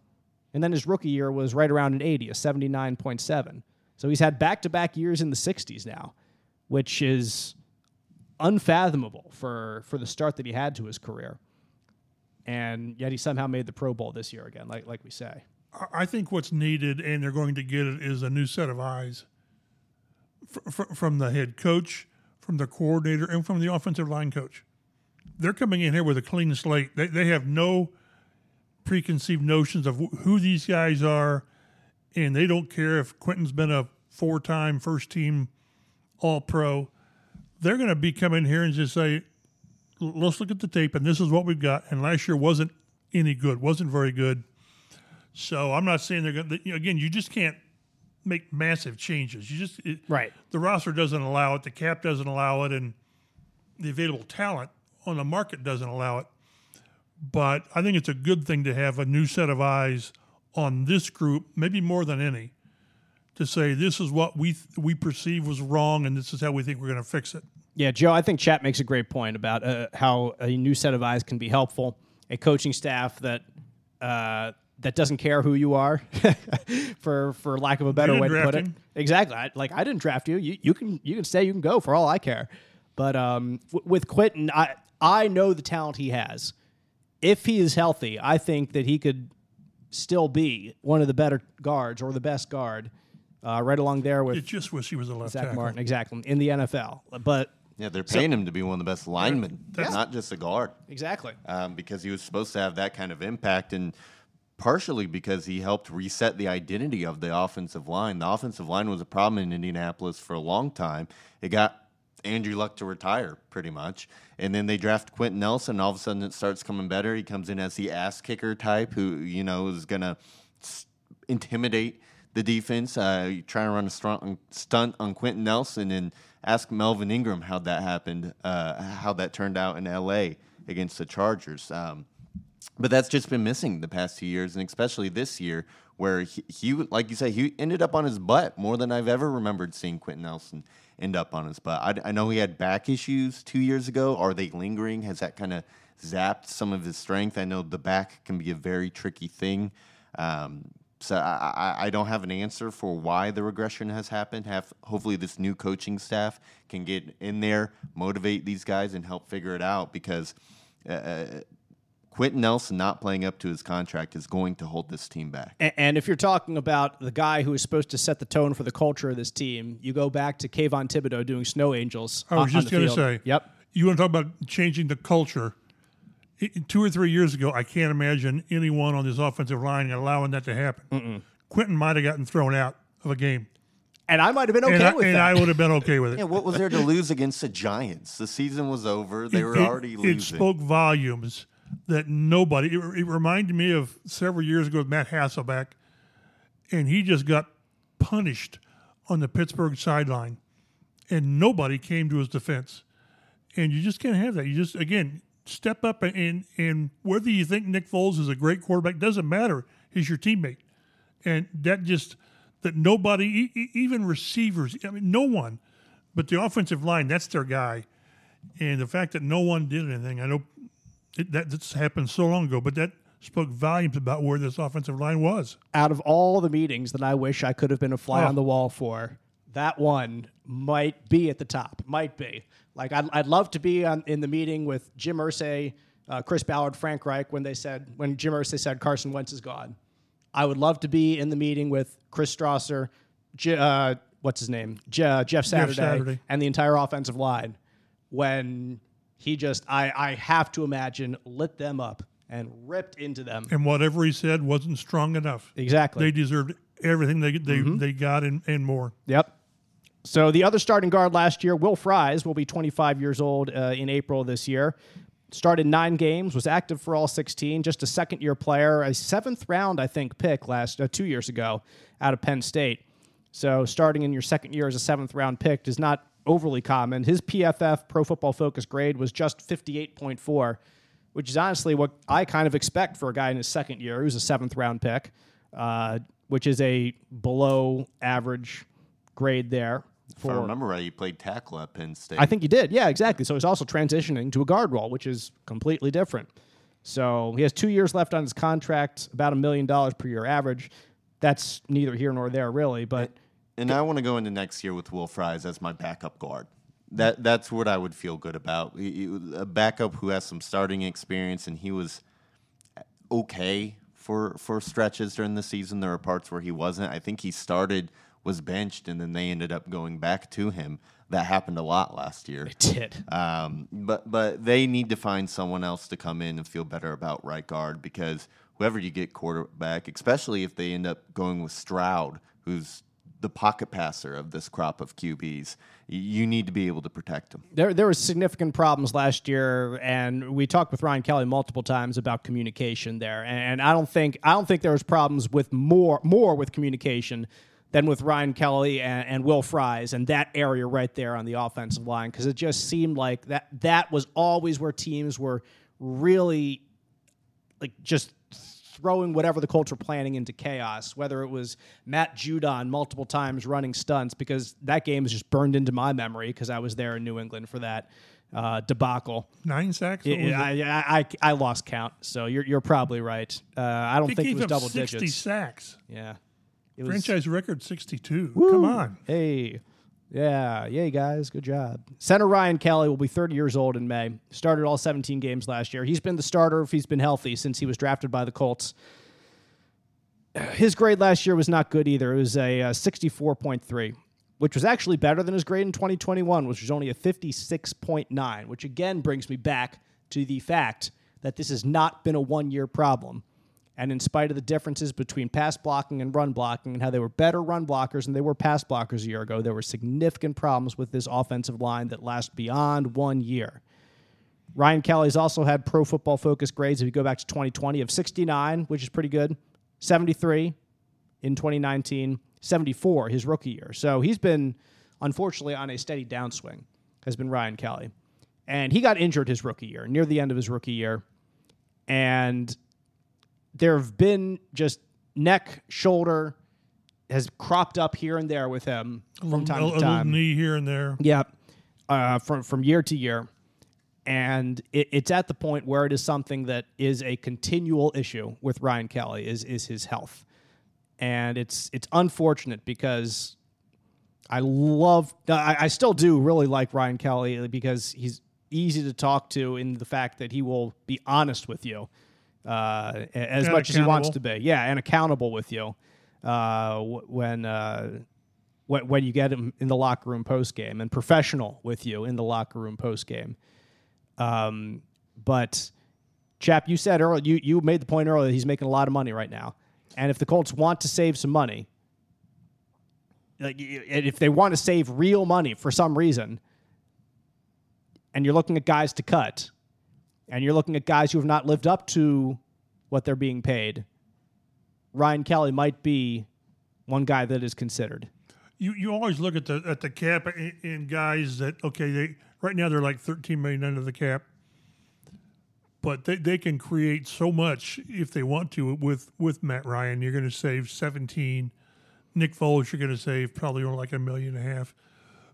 and then his rookie year was right around an 80, a 79.7. So he's had back to back years in the 60s now, which is unfathomable for, for the start that he had to his career. And yet he somehow made the Pro Bowl this year again, like, like we say. I- think what's needed, and they're going to get it, is a new set of eyes fr- fr- from the head coach, from the coordinator, and from the offensive line coach. They're coming in here with a clean slate. They, they have no preconceived notions of wh- who these guys are, and they don't care if Quenton's been a four time first team All Pro. They're going to be coming here and just say, let's look at the tape, and this is what we've got. And last year wasn't any good, wasn't very good. So I'm not saying they're going to, again, you just can't make massive changes. You just, it, Right. the roster doesn't allow it, the cap doesn't allow it, and the available talent on the market doesn't allow it. But I think it's a good thing to have a new set of eyes on this group, maybe more than any, to say this is what we we perceive was wrong, and this is how we think we're going to fix it. Yeah, Joe, I think Chap makes a great point about uh, how a new set of eyes can be helpful. A coaching staff that uh, that doesn't care who you are, for for lack of a better way to put draft it. Exactly. I, like I didn't draft you. You you can you can stay. You can go for all I care. But um, w- with Quenton, I I know the talent he has. If he is healthy, I think that he could still be one of the better guards or the best guard, uh, right along there with It just wish he was a left Zach tackle. Martin, exactly in the NFL. But Yeah, they're paying him to be one of the best linemen, not just a guard, exactly. um, because he was supposed to have that kind of impact, and partially because he helped reset the identity of the offensive line. The offensive line was a problem in Indianapolis for a long time. It got Andrew Luck to retire, pretty much. And then they draft Quenton Nelson. All of a sudden, it starts coming better. He comes in as the ass kicker type, who you know is gonna intimidate the defense. Uh, to run a strong stunt on Quenton Nelson, and ask Melvin Ingram how that happened, uh, how that turned out in L.A. against the Chargers. Um, but that's just been missing the past two years, and especially this year, where he, he, like you say, he ended up on his butt more than I've ever remembered seeing Quenton Nelson end up on his butt. I, I know he had back issues two years ago. Are they lingering? Has that kind of zapped some of his strength? I know the back can be a very tricky thing. Um, so I, I, don't have an answer for why the regression has happened. Have hopefully this new coaching staff can get in there, motivate these guys, and help figure it out because. Uh, Quenton Nelson not playing up to his contract is going to hold this team back. And, and, if you're talking about the guy who is supposed to set the tone for the culture of this team, you go back to Kayvon Thibodeaux doing snow angels. I was on, just going to say, yep. You want to talk about changing the culture? It, two or three years ago, I can't imagine anyone on this offensive line allowing that to happen. Mm-mm. Quenton might have gotten thrown out of a game. And I might have been okay I, with it. and that. I would have been okay with it. Yeah, what was there to lose against the Giants? The season was over. They it, were it, already losing. It spoke volumes that nobody. It, it, reminded me of several years ago with Matt Hasselbeck, and he just got punished on the Pittsburgh sideline, and nobody came to his defense. And you just can't have that. You just again step up and and, and whether you think Nick Foles is a great quarterback doesn't matter. He's your teammate, and that just that nobody, even receivers, I mean, no one, but the offensive line, that's their guy. And the fact that no one did anything, I know it, that that's happened so long ago, but that spoke volumes about where this offensive line was. Out of all the meetings that I wish I could have been a fly oh. on the wall for, that one might be at the top. Might be. Like I'd, I'd love to be on, in the meeting with Jim Irsay, uh, Chris Ballard, Frank Reich when they said when Jim Irsay said Carson Wentz is gone. I would love to be in the meeting with Chris Strausser, J- uh, what's his name, J- uh, Jeff, Saturday, Jeff Saturday, and the entire offensive line when he just I I have to imagine lit them up and ripped into them. And whatever he said wasn't strong enough. Exactly. They deserved everything they they, mm-hmm. they got and, and more. Yep. So the other starting guard last year, Will Fries, will be 25 years old uh, in April this year. Started nine games, was active for all 16. Just a second year player, a seventh round I think pick last uh, two years ago out of Penn State. So starting in your second year as a seventh round pick does not overly common. His PFF Pro Football Focus grade was just 58.4, which is honestly what I kind of expect for a guy in his second year who's a seventh round pick, uh, which is a below average grade there. For, if I remember right, he played tackle at Penn State. I think he did. Yeah, exactly. So he's also transitioning to a guard role, which is completely different. So he has two years left on his contract, about a million dollars per year average. That's neither here nor there, really. But and I want to go into next year with Will Fries as my backup guard. That that's what I would feel good about. A backup who has some starting experience, and he was okay for for stretches during the season. There were parts where he wasn't. I think he started, was benched, and then they ended up going back to him. That happened a lot last year. It did. Um, but but they need to find someone else to come in and feel better about right guard because whoever you get quarterback, especially if they end up going with Stroud, who's the pocket passer of this crop of QBs. You need to be able to protect them. There, there were significant problems last year, and we talked with Ryan Kelly multiple times about communication there. And I don't think I don't think there was problems with more more with communication than with Ryan Kelly and, and Will Fries and that area right there on the offensive line because it just seemed like that that was always where teams were really like just throwing whatever the Colts were planning into chaos, whether it was Matt Judon multiple times running stunts, because that game is just burned into my memory because I was there in New England for that uh, debacle. Nine sacks? I, I, I, I, lost count, so you're, you're probably right. Uh, I don't think it was double 60 digits. sacks. Yeah. It Franchise was, record 62. Woo. Come on. Hey. Yeah, yay, guys. Good job. Center Ryan Kelly will be 30 years old in May. Started all 17 games last year. He's been the starter if he's been healthy since he was drafted by the Colts. His grade last year was not good either. It was a, uh, 64.3, which was actually better than his grade in 2021, which was only a 56.9, which again brings me back to the fact that this has not been a one year problem. And in spite of the differences between pass blocking and run blocking and how they were better run blockers and they were pass blockers a year ago, there were significant problems with this offensive line that last beyond one year. Ryan Kelly's also had pro football focus grades, if you go back to 2020, of 69, which is pretty good, 73 in 2019, 74 his rookie year. So he's been, unfortunately, on a steady downswing, has been Ryan Kelly. And he got injured his rookie year, near the end of his rookie year. And there have been just neck, shoulder has cropped up here and there with him from time a, to time. little knee here and there. Yeah, uh, from from year to year, and it, it's at the point where it is something that is a continual issue with Ryan Kelly is is his health, and it's it's unfortunate because I love I, I still do really like Ryan Kelly because he's easy to talk to in the fact that he will be honest with you uh, as And much as he wants to be. Yeah, and accountable with you uh, when. Uh, when, when you get him in the locker room post game and professional with you in the locker room post game. Um, but chap, you said earlier you you made the point earlier that he's making a lot of money right now, and if the Colts want to save some money, like if they want to save real money for some reason, and you're looking at guys to cut, and you're looking at guys who have not lived up to what they're being paid, Ryan Kelly might be one guy that is considered. You you always look at the at the cap in guys that okay they right now they're like 13 million under the cap, but they, they can create so much if they want to with with Matt Ryan. You're going to save 17. Nick Foles, you're going to save probably only like a million and a half.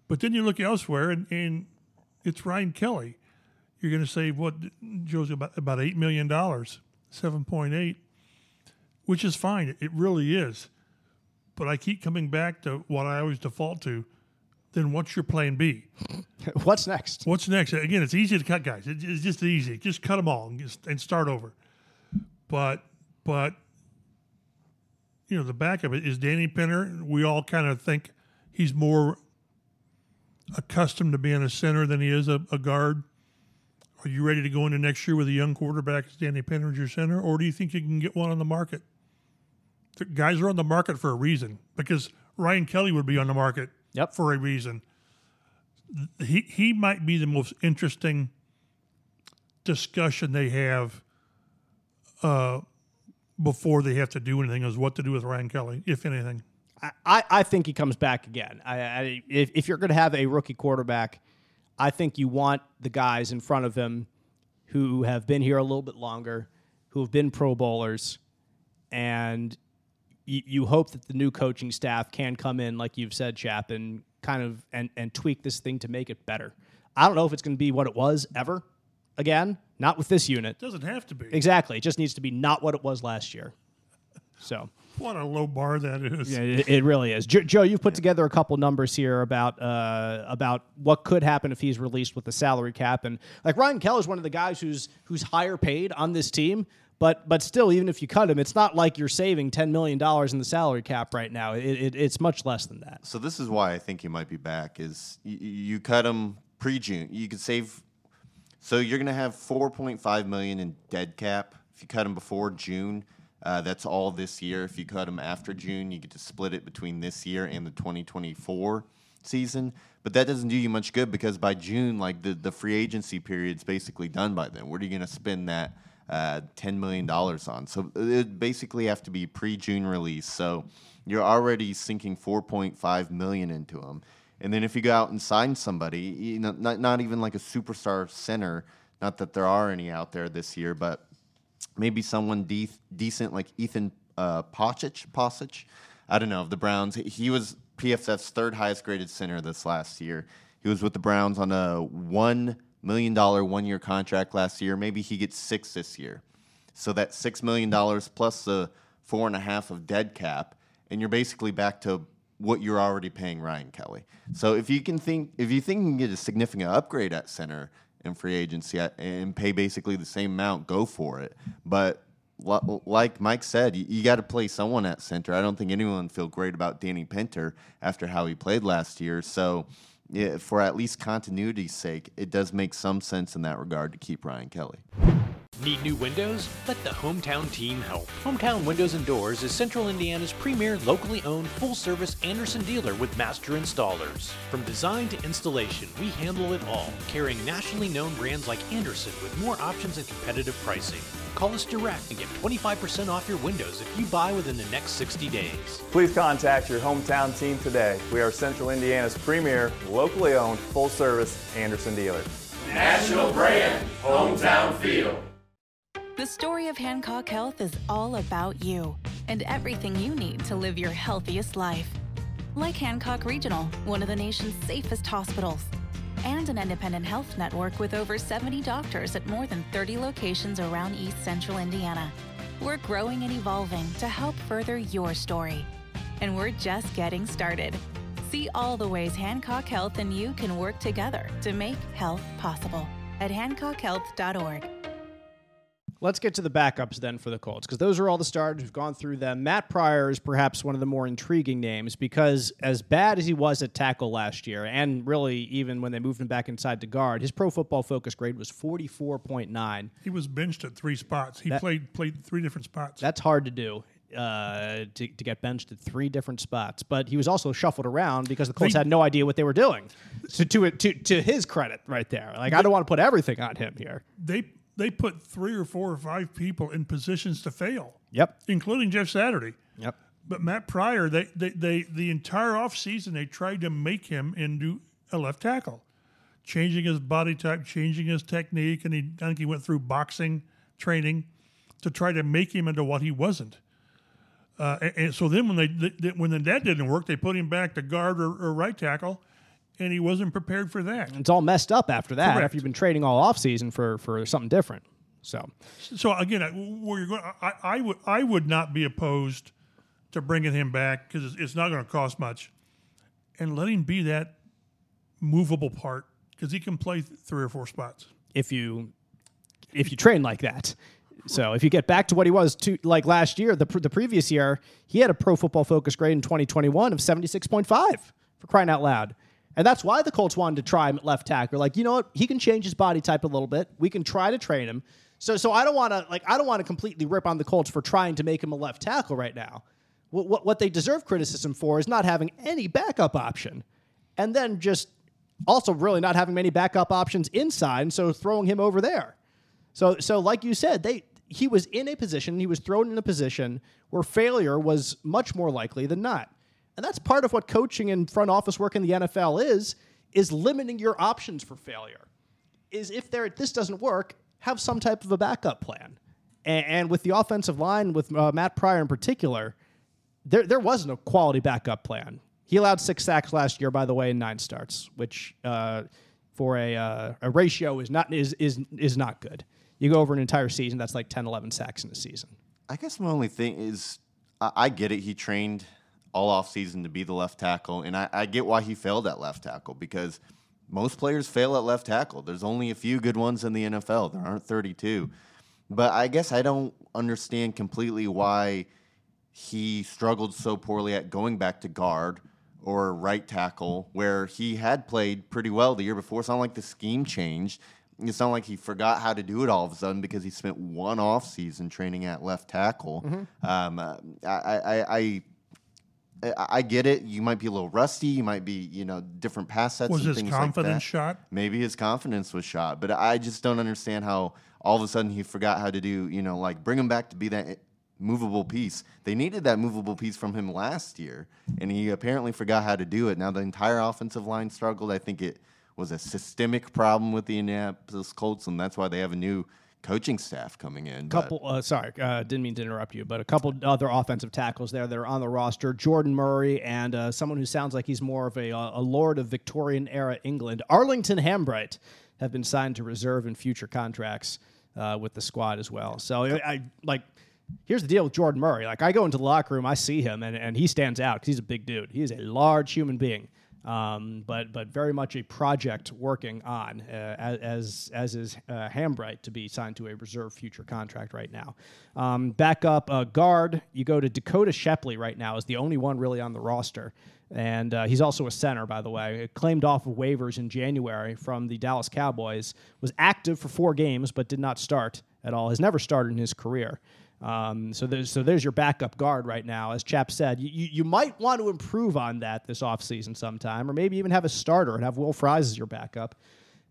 But then you look elsewhere and, and it's Ryan Kelly. You're going to save what Joe's about about eight million dollars, seven point eight, which is fine. It really is but I keep coming back to what I always default to. Then what's your plan B? What's next? What's next? Again, it's easy to cut guys. It's just easy. Just cut them all and, just, and start over. But but you know the back of it is Danny Pinter. We all kind of think he's more accustomed to being a center than he is a, a guard. Are you ready to go into next year with a young quarterback as Danny Pinter as your center, or do you think you can get one on the market? The guys are on the market for a reason because Ryan Kelly would be on the market Yep. for a reason. He he might be the most interesting discussion they have uh, before they have to do anything is what to do with Ryan Kelly, if anything. I, I think he comes back again. I, I, if, if you're going to have a rookie quarterback, I think you want the guys in front of him who have been here a little bit longer, who have been Pro Bowlers, and you, you hope that the new coaching staff can come in, like you've said, Chap, and kind of and, and tweak this thing to make it better. I don't know if it's going to be what it was ever again, not with this unit. Doesn't have to be. Exactly. It just needs to be not what it was last year. So. What a low bar that is. Yeah, it, it really is. Jo- Joe, you've put together a couple numbers here about uh, about what could happen if he's released with the salary cap, and like Ryan Kelly is one of the guys who's who's higher paid on this team. But but still, even if you cut him, it's not like you're saving ten million dollars in the salary cap right now. It, it, it's much less than that. So this is why I think he might be back. Is you, you cut him pre-June, you could save. So you're gonna have 4.5 million in dead cap if you cut him before June. Uh, that's all this year. If you cut them after June, you get to split it between this year and the 2024 season. But that doesn't do you much good because by June, like the, the free agency period's basically done by then. What are you gonna spend that uh, $10 million on? So it basically have to be pre-June release. So you're already sinking 4.5 million into them. And then if you go out and sign somebody, you know, not, not even like a superstar center, not that there are any out there this year, but maybe someone de- decent like Ethan uh. I don't know of the Browns. He- He was PFF's third highest graded center this last year. He was with the Browns on a one million dollar one year contract last year. Maybe he gets six this year. So that six million dollars plus the four and a half of dead cap, and you're basically back to what you're already paying Ryan Kelly. So if you can think, if you think you can get a significant upgrade at center in free agency and pay basically the same amount, go for it. But like Mike said, you, you got to play someone at center. I don't think anyone feel great about Danny Pinter after how he played last year. So. Yeah, for at least continuity's sake, it does make some sense in that regard to keep Ryan Kelly. Need new windows? Let the Hometown team help. Hometown Windows and Doors is Central Indiana's premier locally owned full service Andersen dealer with master installers. From design to installation, we handle it all, carrying nationally known brands like Andersen with more options and competitive pricing. Call us direct and get 25% off your windows if you buy within the next 60 days. Please contact your hometown team today. We are Central Indiana's premier, locally owned, full service Andersen dealer. National brand, hometown feel. The story of Hancock Health is all about you and everything you need to live your healthiest life. Like Hancock Regional, one of the nation's safest hospitals, and an independent health network with over 70 doctors at more than 30 locations around East Central Indiana. We're growing and evolving to help further your story. And we're just getting started. See all the ways Hancock Health and you can work together to make health possible at hancockhealth.org. Let's get to the backups then for the Colts because those are all the starters. We've gone through them. Matt Pryor is perhaps one of the more intriguing names because, as bad as he was at tackle last year, and really even when they moved him back inside to guard, his Pro Football Focus grade was forty four point nine. He was benched at three spots. He That- played played three different spots. That's hard to do. Uh, to, to get benched at three different spots, but he was also shuffled around because the Colts They- had no idea what they were doing. So to to to his credit, right there, like I don't want to put everything on him here. they they put three or four or five people in positions to fail, Yep. including Jeff Saturday. Yep. But Matt Pryor, they, they, they the entire offseason, they tried to make him into a left tackle, changing his body type, changing his technique, and he I think he went through boxing training to try to make him into what he wasn't. Uh, and, and so then when they, they when that didn't work, they put him back to guard or, or right tackle, and he wasn't prepared for that. It's all messed up after that. Correct. After you've been trading all offseason for for something different. So So again, I- where you're going, I, I would I would not be opposed to bringing him back because it's, it's not going to cost much, and let him be that movable part because he can play th- three or four spots. if you if you train like that. So if you get back to what he was to like last year, the pr- the previous year, he had a Pro Football Focus grade in 2021 of 76.5 for crying out loud. And that's why the Colts wanted to try him at left tackle. Like, you know what? He can change his body type a little bit. We can try to train him. So so I don't want to like I don't want to completely rip on the Colts for trying to make him a left tackle right now. What, what what they deserve criticism for is not having any backup option. And then just also really not having many backup options inside, and so throwing him over there. So, so like you said, they he was in a position, he was thrown in a position where failure was much more likely than not, and that's part of what coaching and front office work in the NFL is is limiting your options for failure. Is if there this doesn't work, have some type of a backup plan. And, and with the offensive line, with uh, Matt Pryor in particular, there there wasn't a quality backup plan. He allowed six sacks last year, by the way, in nine starts, which uh, for a uh, a ratio is not is is is not good. You go over an entire season, that's like 10, 11 sacks in a season. I guess my only thing is I, I get it. He trained all offseason to be the left tackle, and I, I get why he failed at left tackle because most players fail at left tackle. There's only a few good ones in the NFL. There aren't 32. But I guess I don't understand completely why he struggled so poorly at going back to guard or right tackle, where he had played pretty well the year before. It's not like the scheme changed. It's not like he forgot how to do it all of a sudden because he spent one off season training at left tackle. Um, uh, I, I, I, I, I get it. You might be a little rusty. You might be, you know, different pass sets. Was and his things like confidence that. shot? Maybe his confidence was shot, but I just don't understand how all of a sudden he forgot how to do, you know, like bring him back to be that movable piece. They needed that movable piece from him last year, and he apparently forgot how to do it. Now the entire offensive line struggled. I think it was a systemic problem with the Indianapolis Colts, and that's why they have a new coaching staff coming in. couple uh, sorry uh, didn't mean to interrupt you but a couple other offensive tackles there that are on the roster. Jordan murray and uh, someone who sounds like he's more of a, a lord of victorian era england. Arlington hambright have been signed to reserve and future contracts uh, with the squad as well. So I, I like here's the deal with jordan murray. Like i go into the locker room i see him and, and he stands out because he's a big dude. He is a large human being um, but but very much a project working on uh, as as is uh, Hambright to be signed to a reserve future contract right now. Um, back up uh, guard, you go to Dakota Shepley right now is the only one really on the roster, and uh, he's also a center by the way. Claimed off of waivers in January from the Dallas Cowboys, was active for four games but did not start at all. Has never started in his career. Um, so there's so there's your backup guard right now. As Chap said, you, you, might want to improve on that this offseason sometime, or maybe even have a starter and have Will Fries as your backup.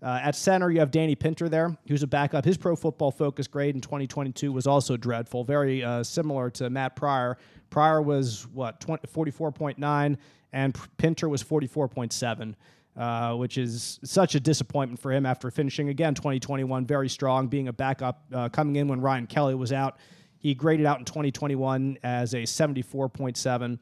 Uh, at center, you have Danny Pinter there, who's a backup. His pro football focus grade in 2022 was also dreadful, very uh, similar to Matt Pryor. Pryor was, what, 20, 44.9, and Pinter was 44.7. Uh, which is such a disappointment for him after finishing again 2021 very strong, being a backup, uh, coming in when Ryan Kelly was out. He graded out in 2021 as a 74.7.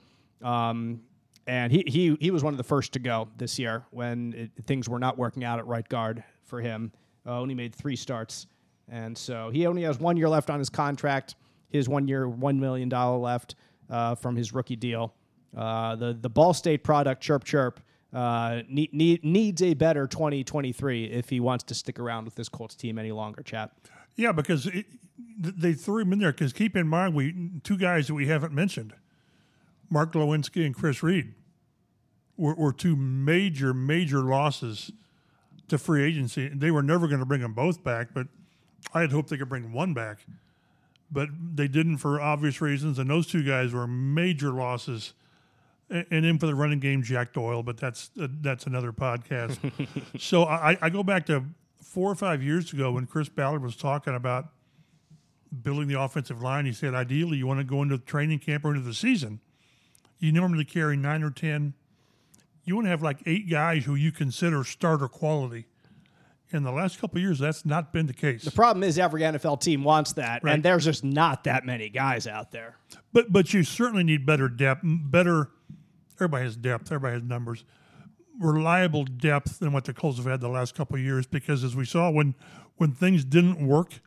Um, and he, he, he was one of the first to go this year when it, things were not working out at right guard for him. Uh, only made three starts. And so he only has one year left on his contract, his one year, $1 million left uh, from his rookie deal. Uh, the, the Ball State product, Chirp Chirp, uh, need, need, needs a better 2023 if he wants to stick around with this Colts team any longer, chap. Yeah, because it, they threw him in there. Because keep in mind, we two guys that we haven't mentioned, Mark Glowinski and Chris Reed, were, were two major, major losses to free agency. They were never going to bring them both back, but I had hoped they could bring one back. But they didn't for obvious reasons, and those two guys were major losses. And then for the running game, Jack Doyle, but that's uh, that's another podcast. so I, I go back to four or five years ago when Chris Ballard was talking about building the offensive line. He said ideally you want to go into training camp or into the season. You normally carry nine or ten. You want to have like eight guys who you consider starter quality. In the last couple years, that's not been the case. The problem is every NFL team wants that, Right. and there's just not that many guys out there. But but you certainly need better depth, better. Everybody has depth. Everybody has numbers. Reliable depth than what the Colts have had the last couple of years. Because as we saw, when when things didn't work,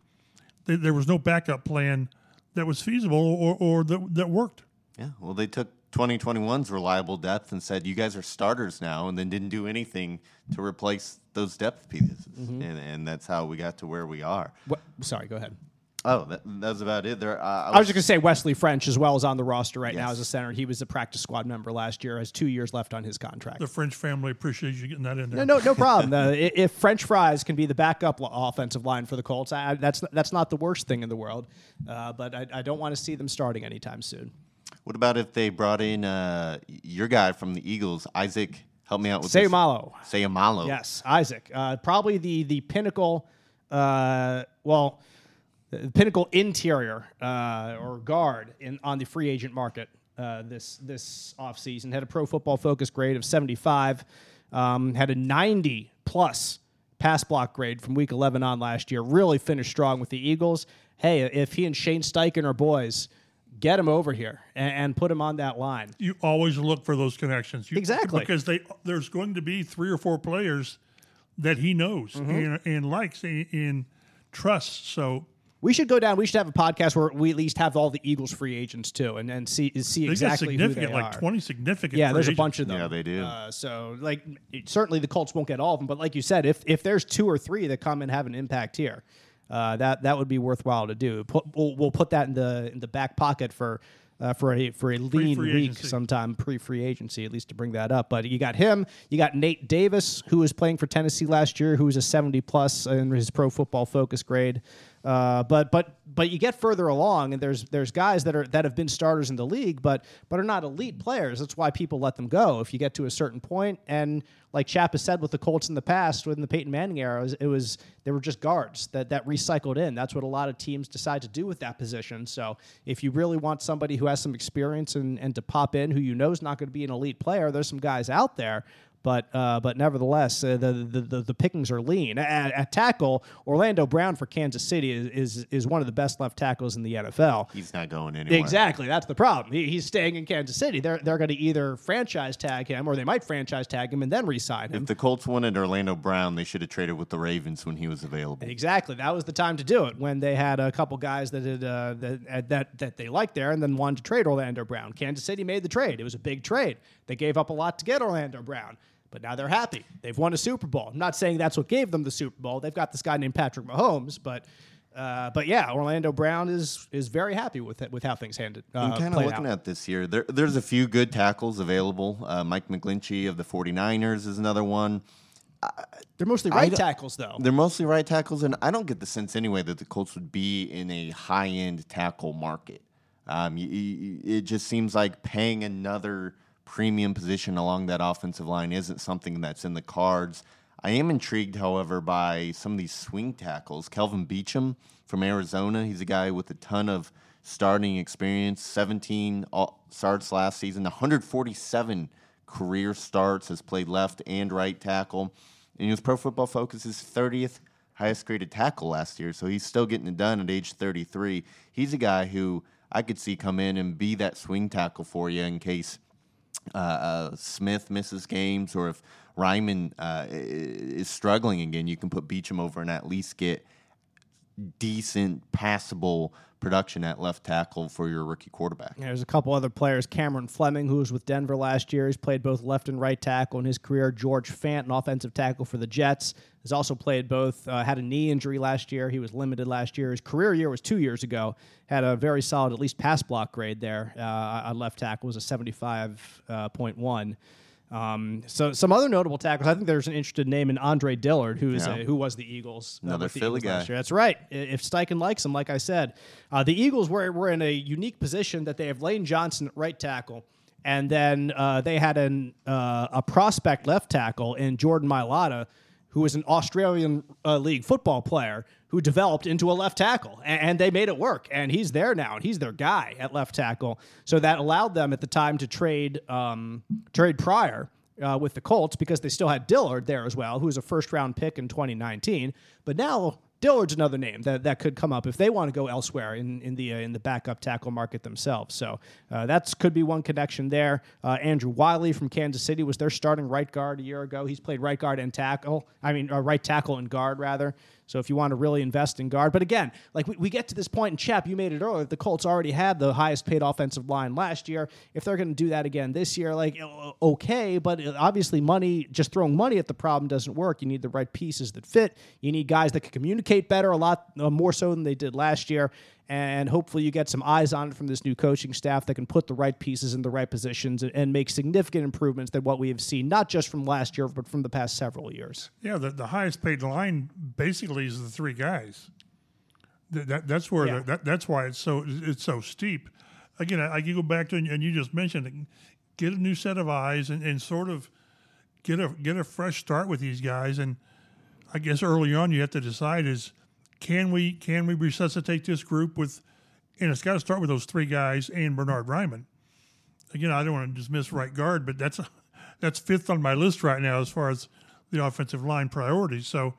they, there was no backup plan that was feasible or, or that that worked. Yeah, well, they took 2021's reliable depth and said, "You guys are starters now," and then didn't do anything to replace those depth pieces, Mm-hmm. and, and that's how we got to where we are. What, sorry, go ahead. Oh, that, that's about it. There, uh, I was just going to say Wesley French as well is on the roster right now as a center. He was a practice squad member last year. Has two years left on his contract. The French family appreciates you getting that in there. No, no, no problem. Uh, if French fries can be the backup offensive line for the Colts, I, I- that's that's not the worst thing in the world. Uh, but I, I don't want to see them starting anytime soon. What about if they brought in uh, your guy from the Eagles, Isaac? Help me out with this. Seumalo. Seumalo. Yes, Isaac. Uh, probably the the pinnacle. Uh, well, the pinnacle interior uh, or guard in on the free agent market uh, this this offseason. Had a Pro Football Focus grade of 75. Um, had a 90 plus pass block grade from Week 11 on last year. Really finished strong with the Eagles. Hey, if he and Shane Steichen are boys, get him over here and, and put him on that line. You always look for those connections. You, Exactly. Because they there's going to be three or four players that he knows Mm-hmm. and, and likes and, and trusts. So We should go down. We should have a podcast where we at least have all the Eagles free agents too, and, and see see they exactly got who they significant, like are. 20 significant. yeah, free there's a bunch of them. Yeah, they do. Uh, so, like, it- certainly the Colts won't get all of them, but like you said, if if there's two or three that come and have an impact here, uh, that that would be worthwhile to do. Put, we'll, we'll put that in the in the back pocket for. Uh, for a for a lean free week agency. sometime pre free agency at least to bring that up but you got him you got Nate Davis who was playing for Tennessee last year who was a 70 plus in his pro football focus grade uh, but but but you get further along and there's there's guys that are that have been starters in the league but but are not elite players. That's why people let them go. If you get to a certain point and like Chap has said with the Colts in the past within the Peyton Manning era it was, it was they were just guards that that recycled in. That's what a lot of teams decide to do with that position. So if you really want somebody who has some experience and, and to pop in who you know is not going to be an elite player there's some guys out there but uh, but nevertheless, uh, the, the the the pickings are lean. At, at tackle, Orlando Brown for Kansas City is, is is one of the best left tackles in the NFL. He's not going anywhere. Exactly, that's the problem. He, he's staying in Kansas City. They're they're going to either franchise tag him, or they might franchise tag him and then re-sign him. If the Colts wanted Orlando Brown, they should have traded with the Ravens when he was available. Exactly. That was the time to do it when they had a couple guys that had, uh, that, that that they liked there and then wanted to trade Orlando Brown. Kansas City made the trade. It was a big trade. They gave up a lot to get Orlando Brown, but now they're happy. They've won a Super Bowl. I'm not saying that's what gave them the Super Bowl. They've got this guy named Patrick Mahomes, but uh, but yeah, Orlando Brown is is very happy with it, with how things handed. Uh, I'm kind of looking out. at this year. There, there's a few good tackles available. Uh, Mike McGlinchey of the 49ers is another one. They're mostly right tackles, though. They're mostly right tackles, and I don't get the sense anyway that the Colts would be in a high end tackle market. Um, y- y- it just seems like paying another premium position along that offensive line isn't something that's in the cards. I am intrigued, however, by some of these swing tackles. Kelvin Beachum from Arizona, he's a guy with a ton of starting experience, 17 all- starts last season, 147 career starts, has played left and right tackle. And was Pro Football Focus's 30th highest graded tackle last year. So he's still getting it done at age 33. He's a guy who I could see come in and be that swing tackle for you in case uh, uh, Smith misses games or if Raimann uh, is struggling again. You can put Beachum over and at least get decent, passable production at left tackle for your rookie quarterback. There's a couple other players. Cameron Fleming, who was with Denver last year, he's played both left and right tackle in his career. George Fant, an offensive tackle for the Jets, has also played both. Uh, had a knee injury last year. He was limited last year. His career year was two years ago. Had a very solid, at least pass block grade there. Uh, on left tackle was a 75.1. Um, so some other notable tackles. I think there's an interested name in Andre Dillard, who is Yeah. a, who was the Eagles. uh, Another with the Philly Eagles last guy. year. That's right. If Steichen likes him, like I said, uh, the Eagles were, were in a unique position that they have Lane Johnson at right tackle, and then uh, they had an uh, a prospect left tackle in Jordan Mailata, who was an Australian uh, league football player who developed into a left tackle, and, and they made it work. And he's there now, and he's their guy at left tackle. So that allowed them at the time to trade um, trade Pryor uh, with the Colts because they still had Dillard there as well, who was a first round pick in 2019. But now Dillard's another name that, that could come up if they want to go elsewhere in, in the uh, in the backup tackle market themselves. So uh, that's could be one connection there. Uh, Andrew Wylie from Kansas City was their starting right guard a year ago. He's played right guard and tackle. I mean, uh, right tackle and guard rather. So if you want to really invest in guard, but again, like we, we get to this point, and Chap, you made it earlier. The Colts already had the highest paid offensive line last year. If they're going to do that again this year, like uh, okay, but obviously money, just throwing money at the problem doesn't work. You need the right pieces that fit. You need guys that can communicate better, a lot uh, more so than they did last year. And hopefully, you get some eyes on it from this new coaching staff that can put the right pieces in the right positions and, and make significant improvements than what we have seen, not just from last year, but from the past several years. Yeah, the, the highest paid line basically is the three guys. That, that that's where Yeah. the, that that's why it's so it's so steep. Again, I, I can go back to and you just mentioned it, get a new set of eyes and, and sort of get a get a fresh start with these guys. And I guess early on you have to decide is can we can we resuscitate this group with and it's got to start with those three guys and Bernhard Raimann. Again, I don't want to dismiss right guard, but that's that's fifth on my list right now as far as the offensive line priorities. So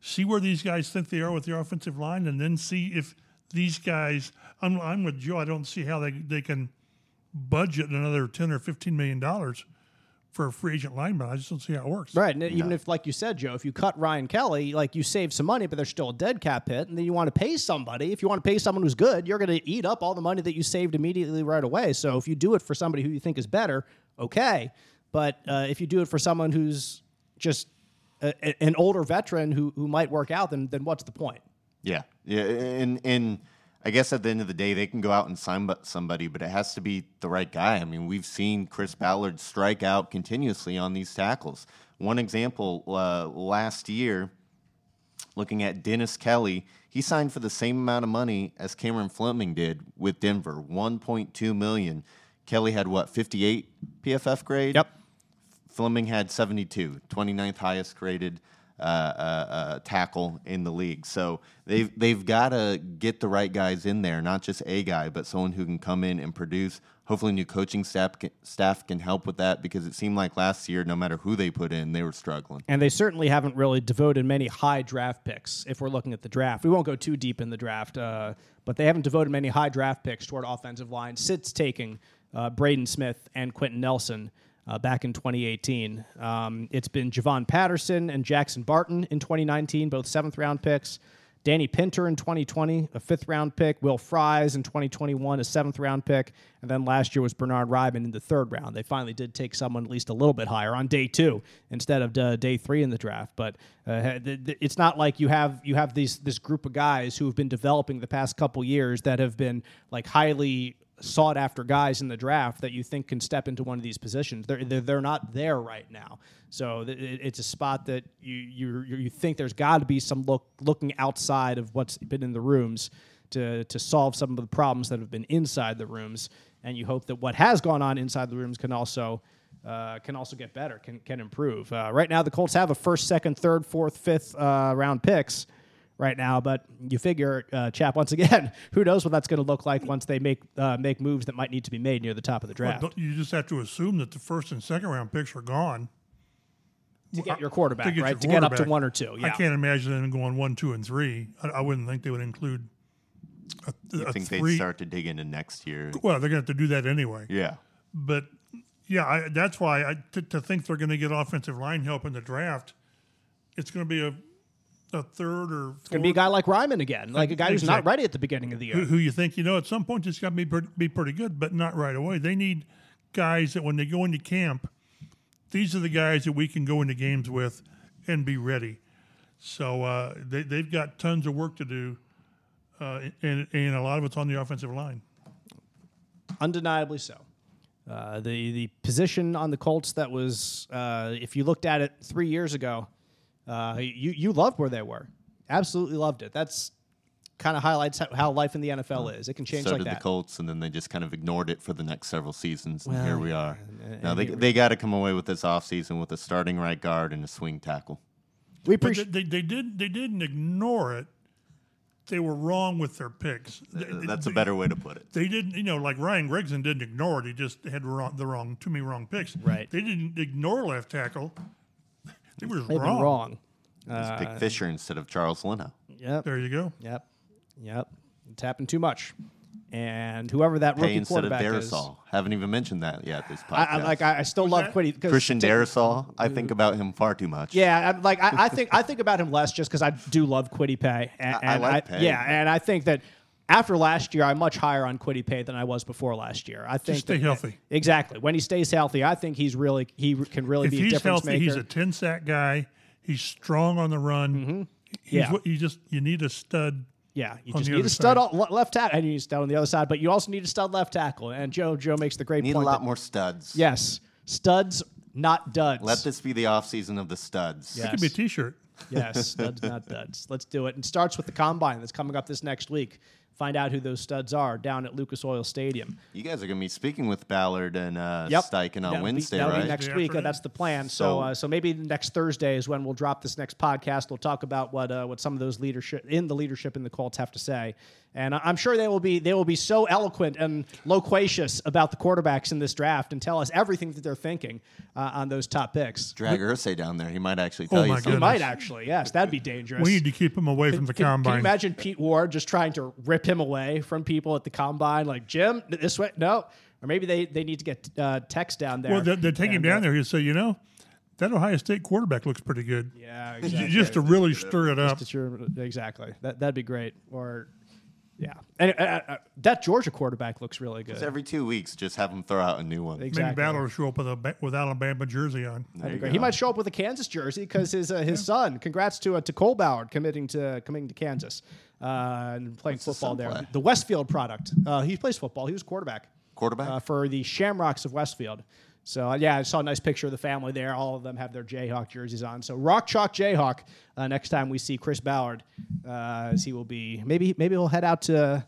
see where these guys think they are with the offensive line, and then see if these guys. I'm I'm with Joe. I don't see how they they can budget another ten or fifteen million dollars for a free agent lineman. I just don't see how it works. Right. And even if, like you said, Joe, if you cut Ryan Kelly, like you save some money, but there's still a dead cap hit, and then you want to pay somebody. If you want to pay someone who's good, you're going to eat up all the money that you saved immediately right away. So if you do it for somebody who you think is better, okay. But uh, if you do it for someone who's just a, a- an older veteran who, who might work out, then then what's the point? Yeah, yeah, and and I guess at the end of the day, they can go out and sign somebody, but it has to be the right guy. I mean, we've seen Chris Ballard strike out continuously on these tackles. One example uh, last year, looking at Dennis Kelly, he signed for the same amount of money as Cameron Fleming did with Denver, one point two million. Kelly had what, fifty eight PFF grade? Yep. Fleming had 72, 29th highest graded uh, uh, uh, tackle in the league. So they've they've got to get the right guys in there, not just a guy, but someone who can come in and produce. Hopefully, new coaching staff can, staff can help with that because it seemed like last year, no matter who they put in, they were struggling. And they certainly haven't really devoted many high draft picks. If we're looking at the draft, we won't go too deep in the draft, uh, but they haven't devoted many high draft picks toward offensive line. Sits taking uh, Braden Smith and Quenton Nelson uh, back in 2018. Um, it's been Javon Patterson and Jackson Barton in 2019, both seventh round picks. Danny Pinter in 2020, a fifth round pick. Will Fries in 2021, a seventh round pick. And then last year was Bernhard Raimann in the third round. They finally did take someone at least a little bit higher on day two instead of uh, day three in the draft. But uh, it's not like you have you have these this group of guys who have been developing the past couple years that have been like highly sought after guys in the draft that you think can step into one of these positions. They're they're, they're not there right now. So it's a spot that you you you think there's got to be some look looking outside of what's been in the rooms to to solve some of the problems that have been inside the rooms, and you hope that what has gone on inside the rooms can also. Uh, can also get better, can can improve. Uh, right now, the Colts have a first, second, third, fourth, fifth uh, round picks right now. But you figure, uh, chap, once again, who knows what that's going to look like once they make uh, make moves that might need to be made near the top of the draft Well, you just have to assume that the first and second round picks are gone. to get your quarterback, to get right? your to get up to one or two. I can't imagine them going one, two, and three. I, I wouldn't think they would include a, I a think three. they'd start to dig into next year. Well, they're going to have to do that anyway. Yeah. But yeah, I, that's why I, to, to think they're going to get offensive line help in the draft, it's going to be a a third or It's going to be a guy like Raimann again, like a guy who's not ready at the beginning of the year. who, who you think you know at some point it's got to be pretty, be pretty good, but not right away. They need guys that when they go into camp, these are the guys that we can go into games with and be ready. So uh, they they've got tons of work to do, uh, and and a lot of it's on the offensive line. undeniably so. Uh, the the position on the Colts that was, uh, if you looked at it three years ago, uh, you you loved where they were, absolutely loved it. That's kind of highlights how, how life in the NFL is. It can change so like did that. the Colts, and then they just kind of ignored it for the next several seasons, and here we are. and- now and they they got to come away with this offseason with a starting right guard and a swing tackle. We But appreciate. they, they, they did they didn't ignore it. They were wrong with their picks. They- Uh, That's a better way to put it. They didn't, you know, like Ryan Grigson didn't ignore it. He just had wrong, the wrong, too many wrong picks. Right. They didn't ignore left tackle. They were They've wrong. been wrong. Just Uh, pick Fisher instead of Charles Leno. Yep. There you go. Yep. Yep. It's happened too much. And whoever that rookie Paye instead of quarterback is, Haven't even mentioned that yet. This podcast. I, I like. I, I still love that? Kwity. 'cause Christian ta- Darrisaw. I think about him far too much. Yeah, I'm like I, I think I think about him less just because I do love Kwity Paye, and, I- I and like Paye. Yeah, and I think that after last year, I'm much higher on Kwity Paye than I was before last year. I think stay that- healthy. Exactly. When he stays healthy, I think he's really he can really If be a difference healthy, maker. he's a ten sack guy. He's strong on the run. Mm-hmm. Yeah. what you just you need a stud. yeah, you on just need a stud side. on, le- left tackle, and you need a stud on the other side, but you also need a stud left tackle. And Joe Joe makes the great Need a lot that- more studs. Yes, studs, not duds. Let this be the offseason of the studs. Yeah. It could be a T-shirt. Yes, studs, not duds. Let's do it. And starts with the combine that's coming up this next week. Find out who those studs are down at Lucas Oil Stadium. You guys are going to be speaking with Ballard and uh, Yep. Steichen on That'll be- Wednesday, that'll right? Be next The week. Uh, that's the plan. So, So- uh, so maybe next Thursday is when we'll drop this next podcast. We'll talk about what uh, what some of those leadership in the leadership in the Colts have to say, and I- I'm sure they will be they will be so eloquent and loquacious about the quarterbacks in this draft and tell us everything that they're thinking uh, on those top picks. Drag Irsay down there. He might actually tell Oh you my He something. goodness. might actually, yes, that'd be dangerous. We need to keep him away from the Can, can you imagine Pete Ward just trying to rip him away from people at the combine? Like Jim, this way, no. Or maybe they, they need to get uh, text down there. well, they, they take him And, down uh, there. He'll say, you know, that Ohio State quarterback looks pretty good. Yeah, exactly. Just to really stir it up. Just to- exactly. That that'd be great. Or yeah, and uh, uh, that Georgia quarterback looks really good. Every two weeks, just have him throw out a new one. Maybe Exactly. Ballard will show up with a with Alabama jersey on. There you Great. go. He might show up with a Kansas jersey because his uh, his son. Congrats to uh, to Cole Ballard committing to coming to Kansas uh, and playing What's football son there. play? The Westfield product. Uh, he plays football. He was quarterback. Quarterback? uh, for the Shamrocks of Westfield. So uh, yeah, I saw a nice picture of the family there. All of them have their Jayhawk jerseys on. So rock chalk Jayhawk. Uh, next time we see Chris Ballard, uh, as he will be maybe maybe he'll head out to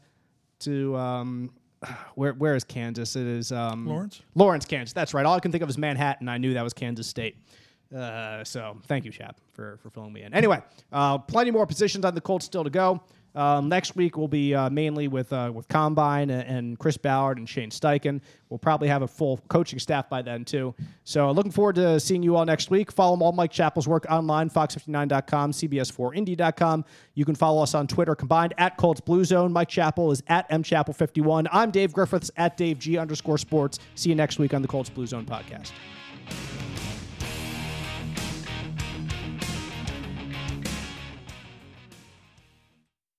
to um, where where is Kansas? It is um, Lawrence? Lawrence, Kansas. That's right. All I can think of is Manhattan. I knew that was Kansas State. Uh, so thank you, Chap, for for filling me in. Anyway, uh, plenty more positions on the Colts still to go. Um, next week will be uh, mainly with uh, with Combine and, and Chris Ballard and Shane Steichen. We'll probably have a full coaching staff by then too. So looking forward to seeing you all next week. Follow all Mike Chappell's work online, fox59.com, cbs4indy.com. You can follow us on Twitter combined at Colts Blue Zone. Mike Chappell is at mchappell51. I'm Dave Griffiths at Dave G underscore sports. See you next week on the Colts Blue Zone podcast.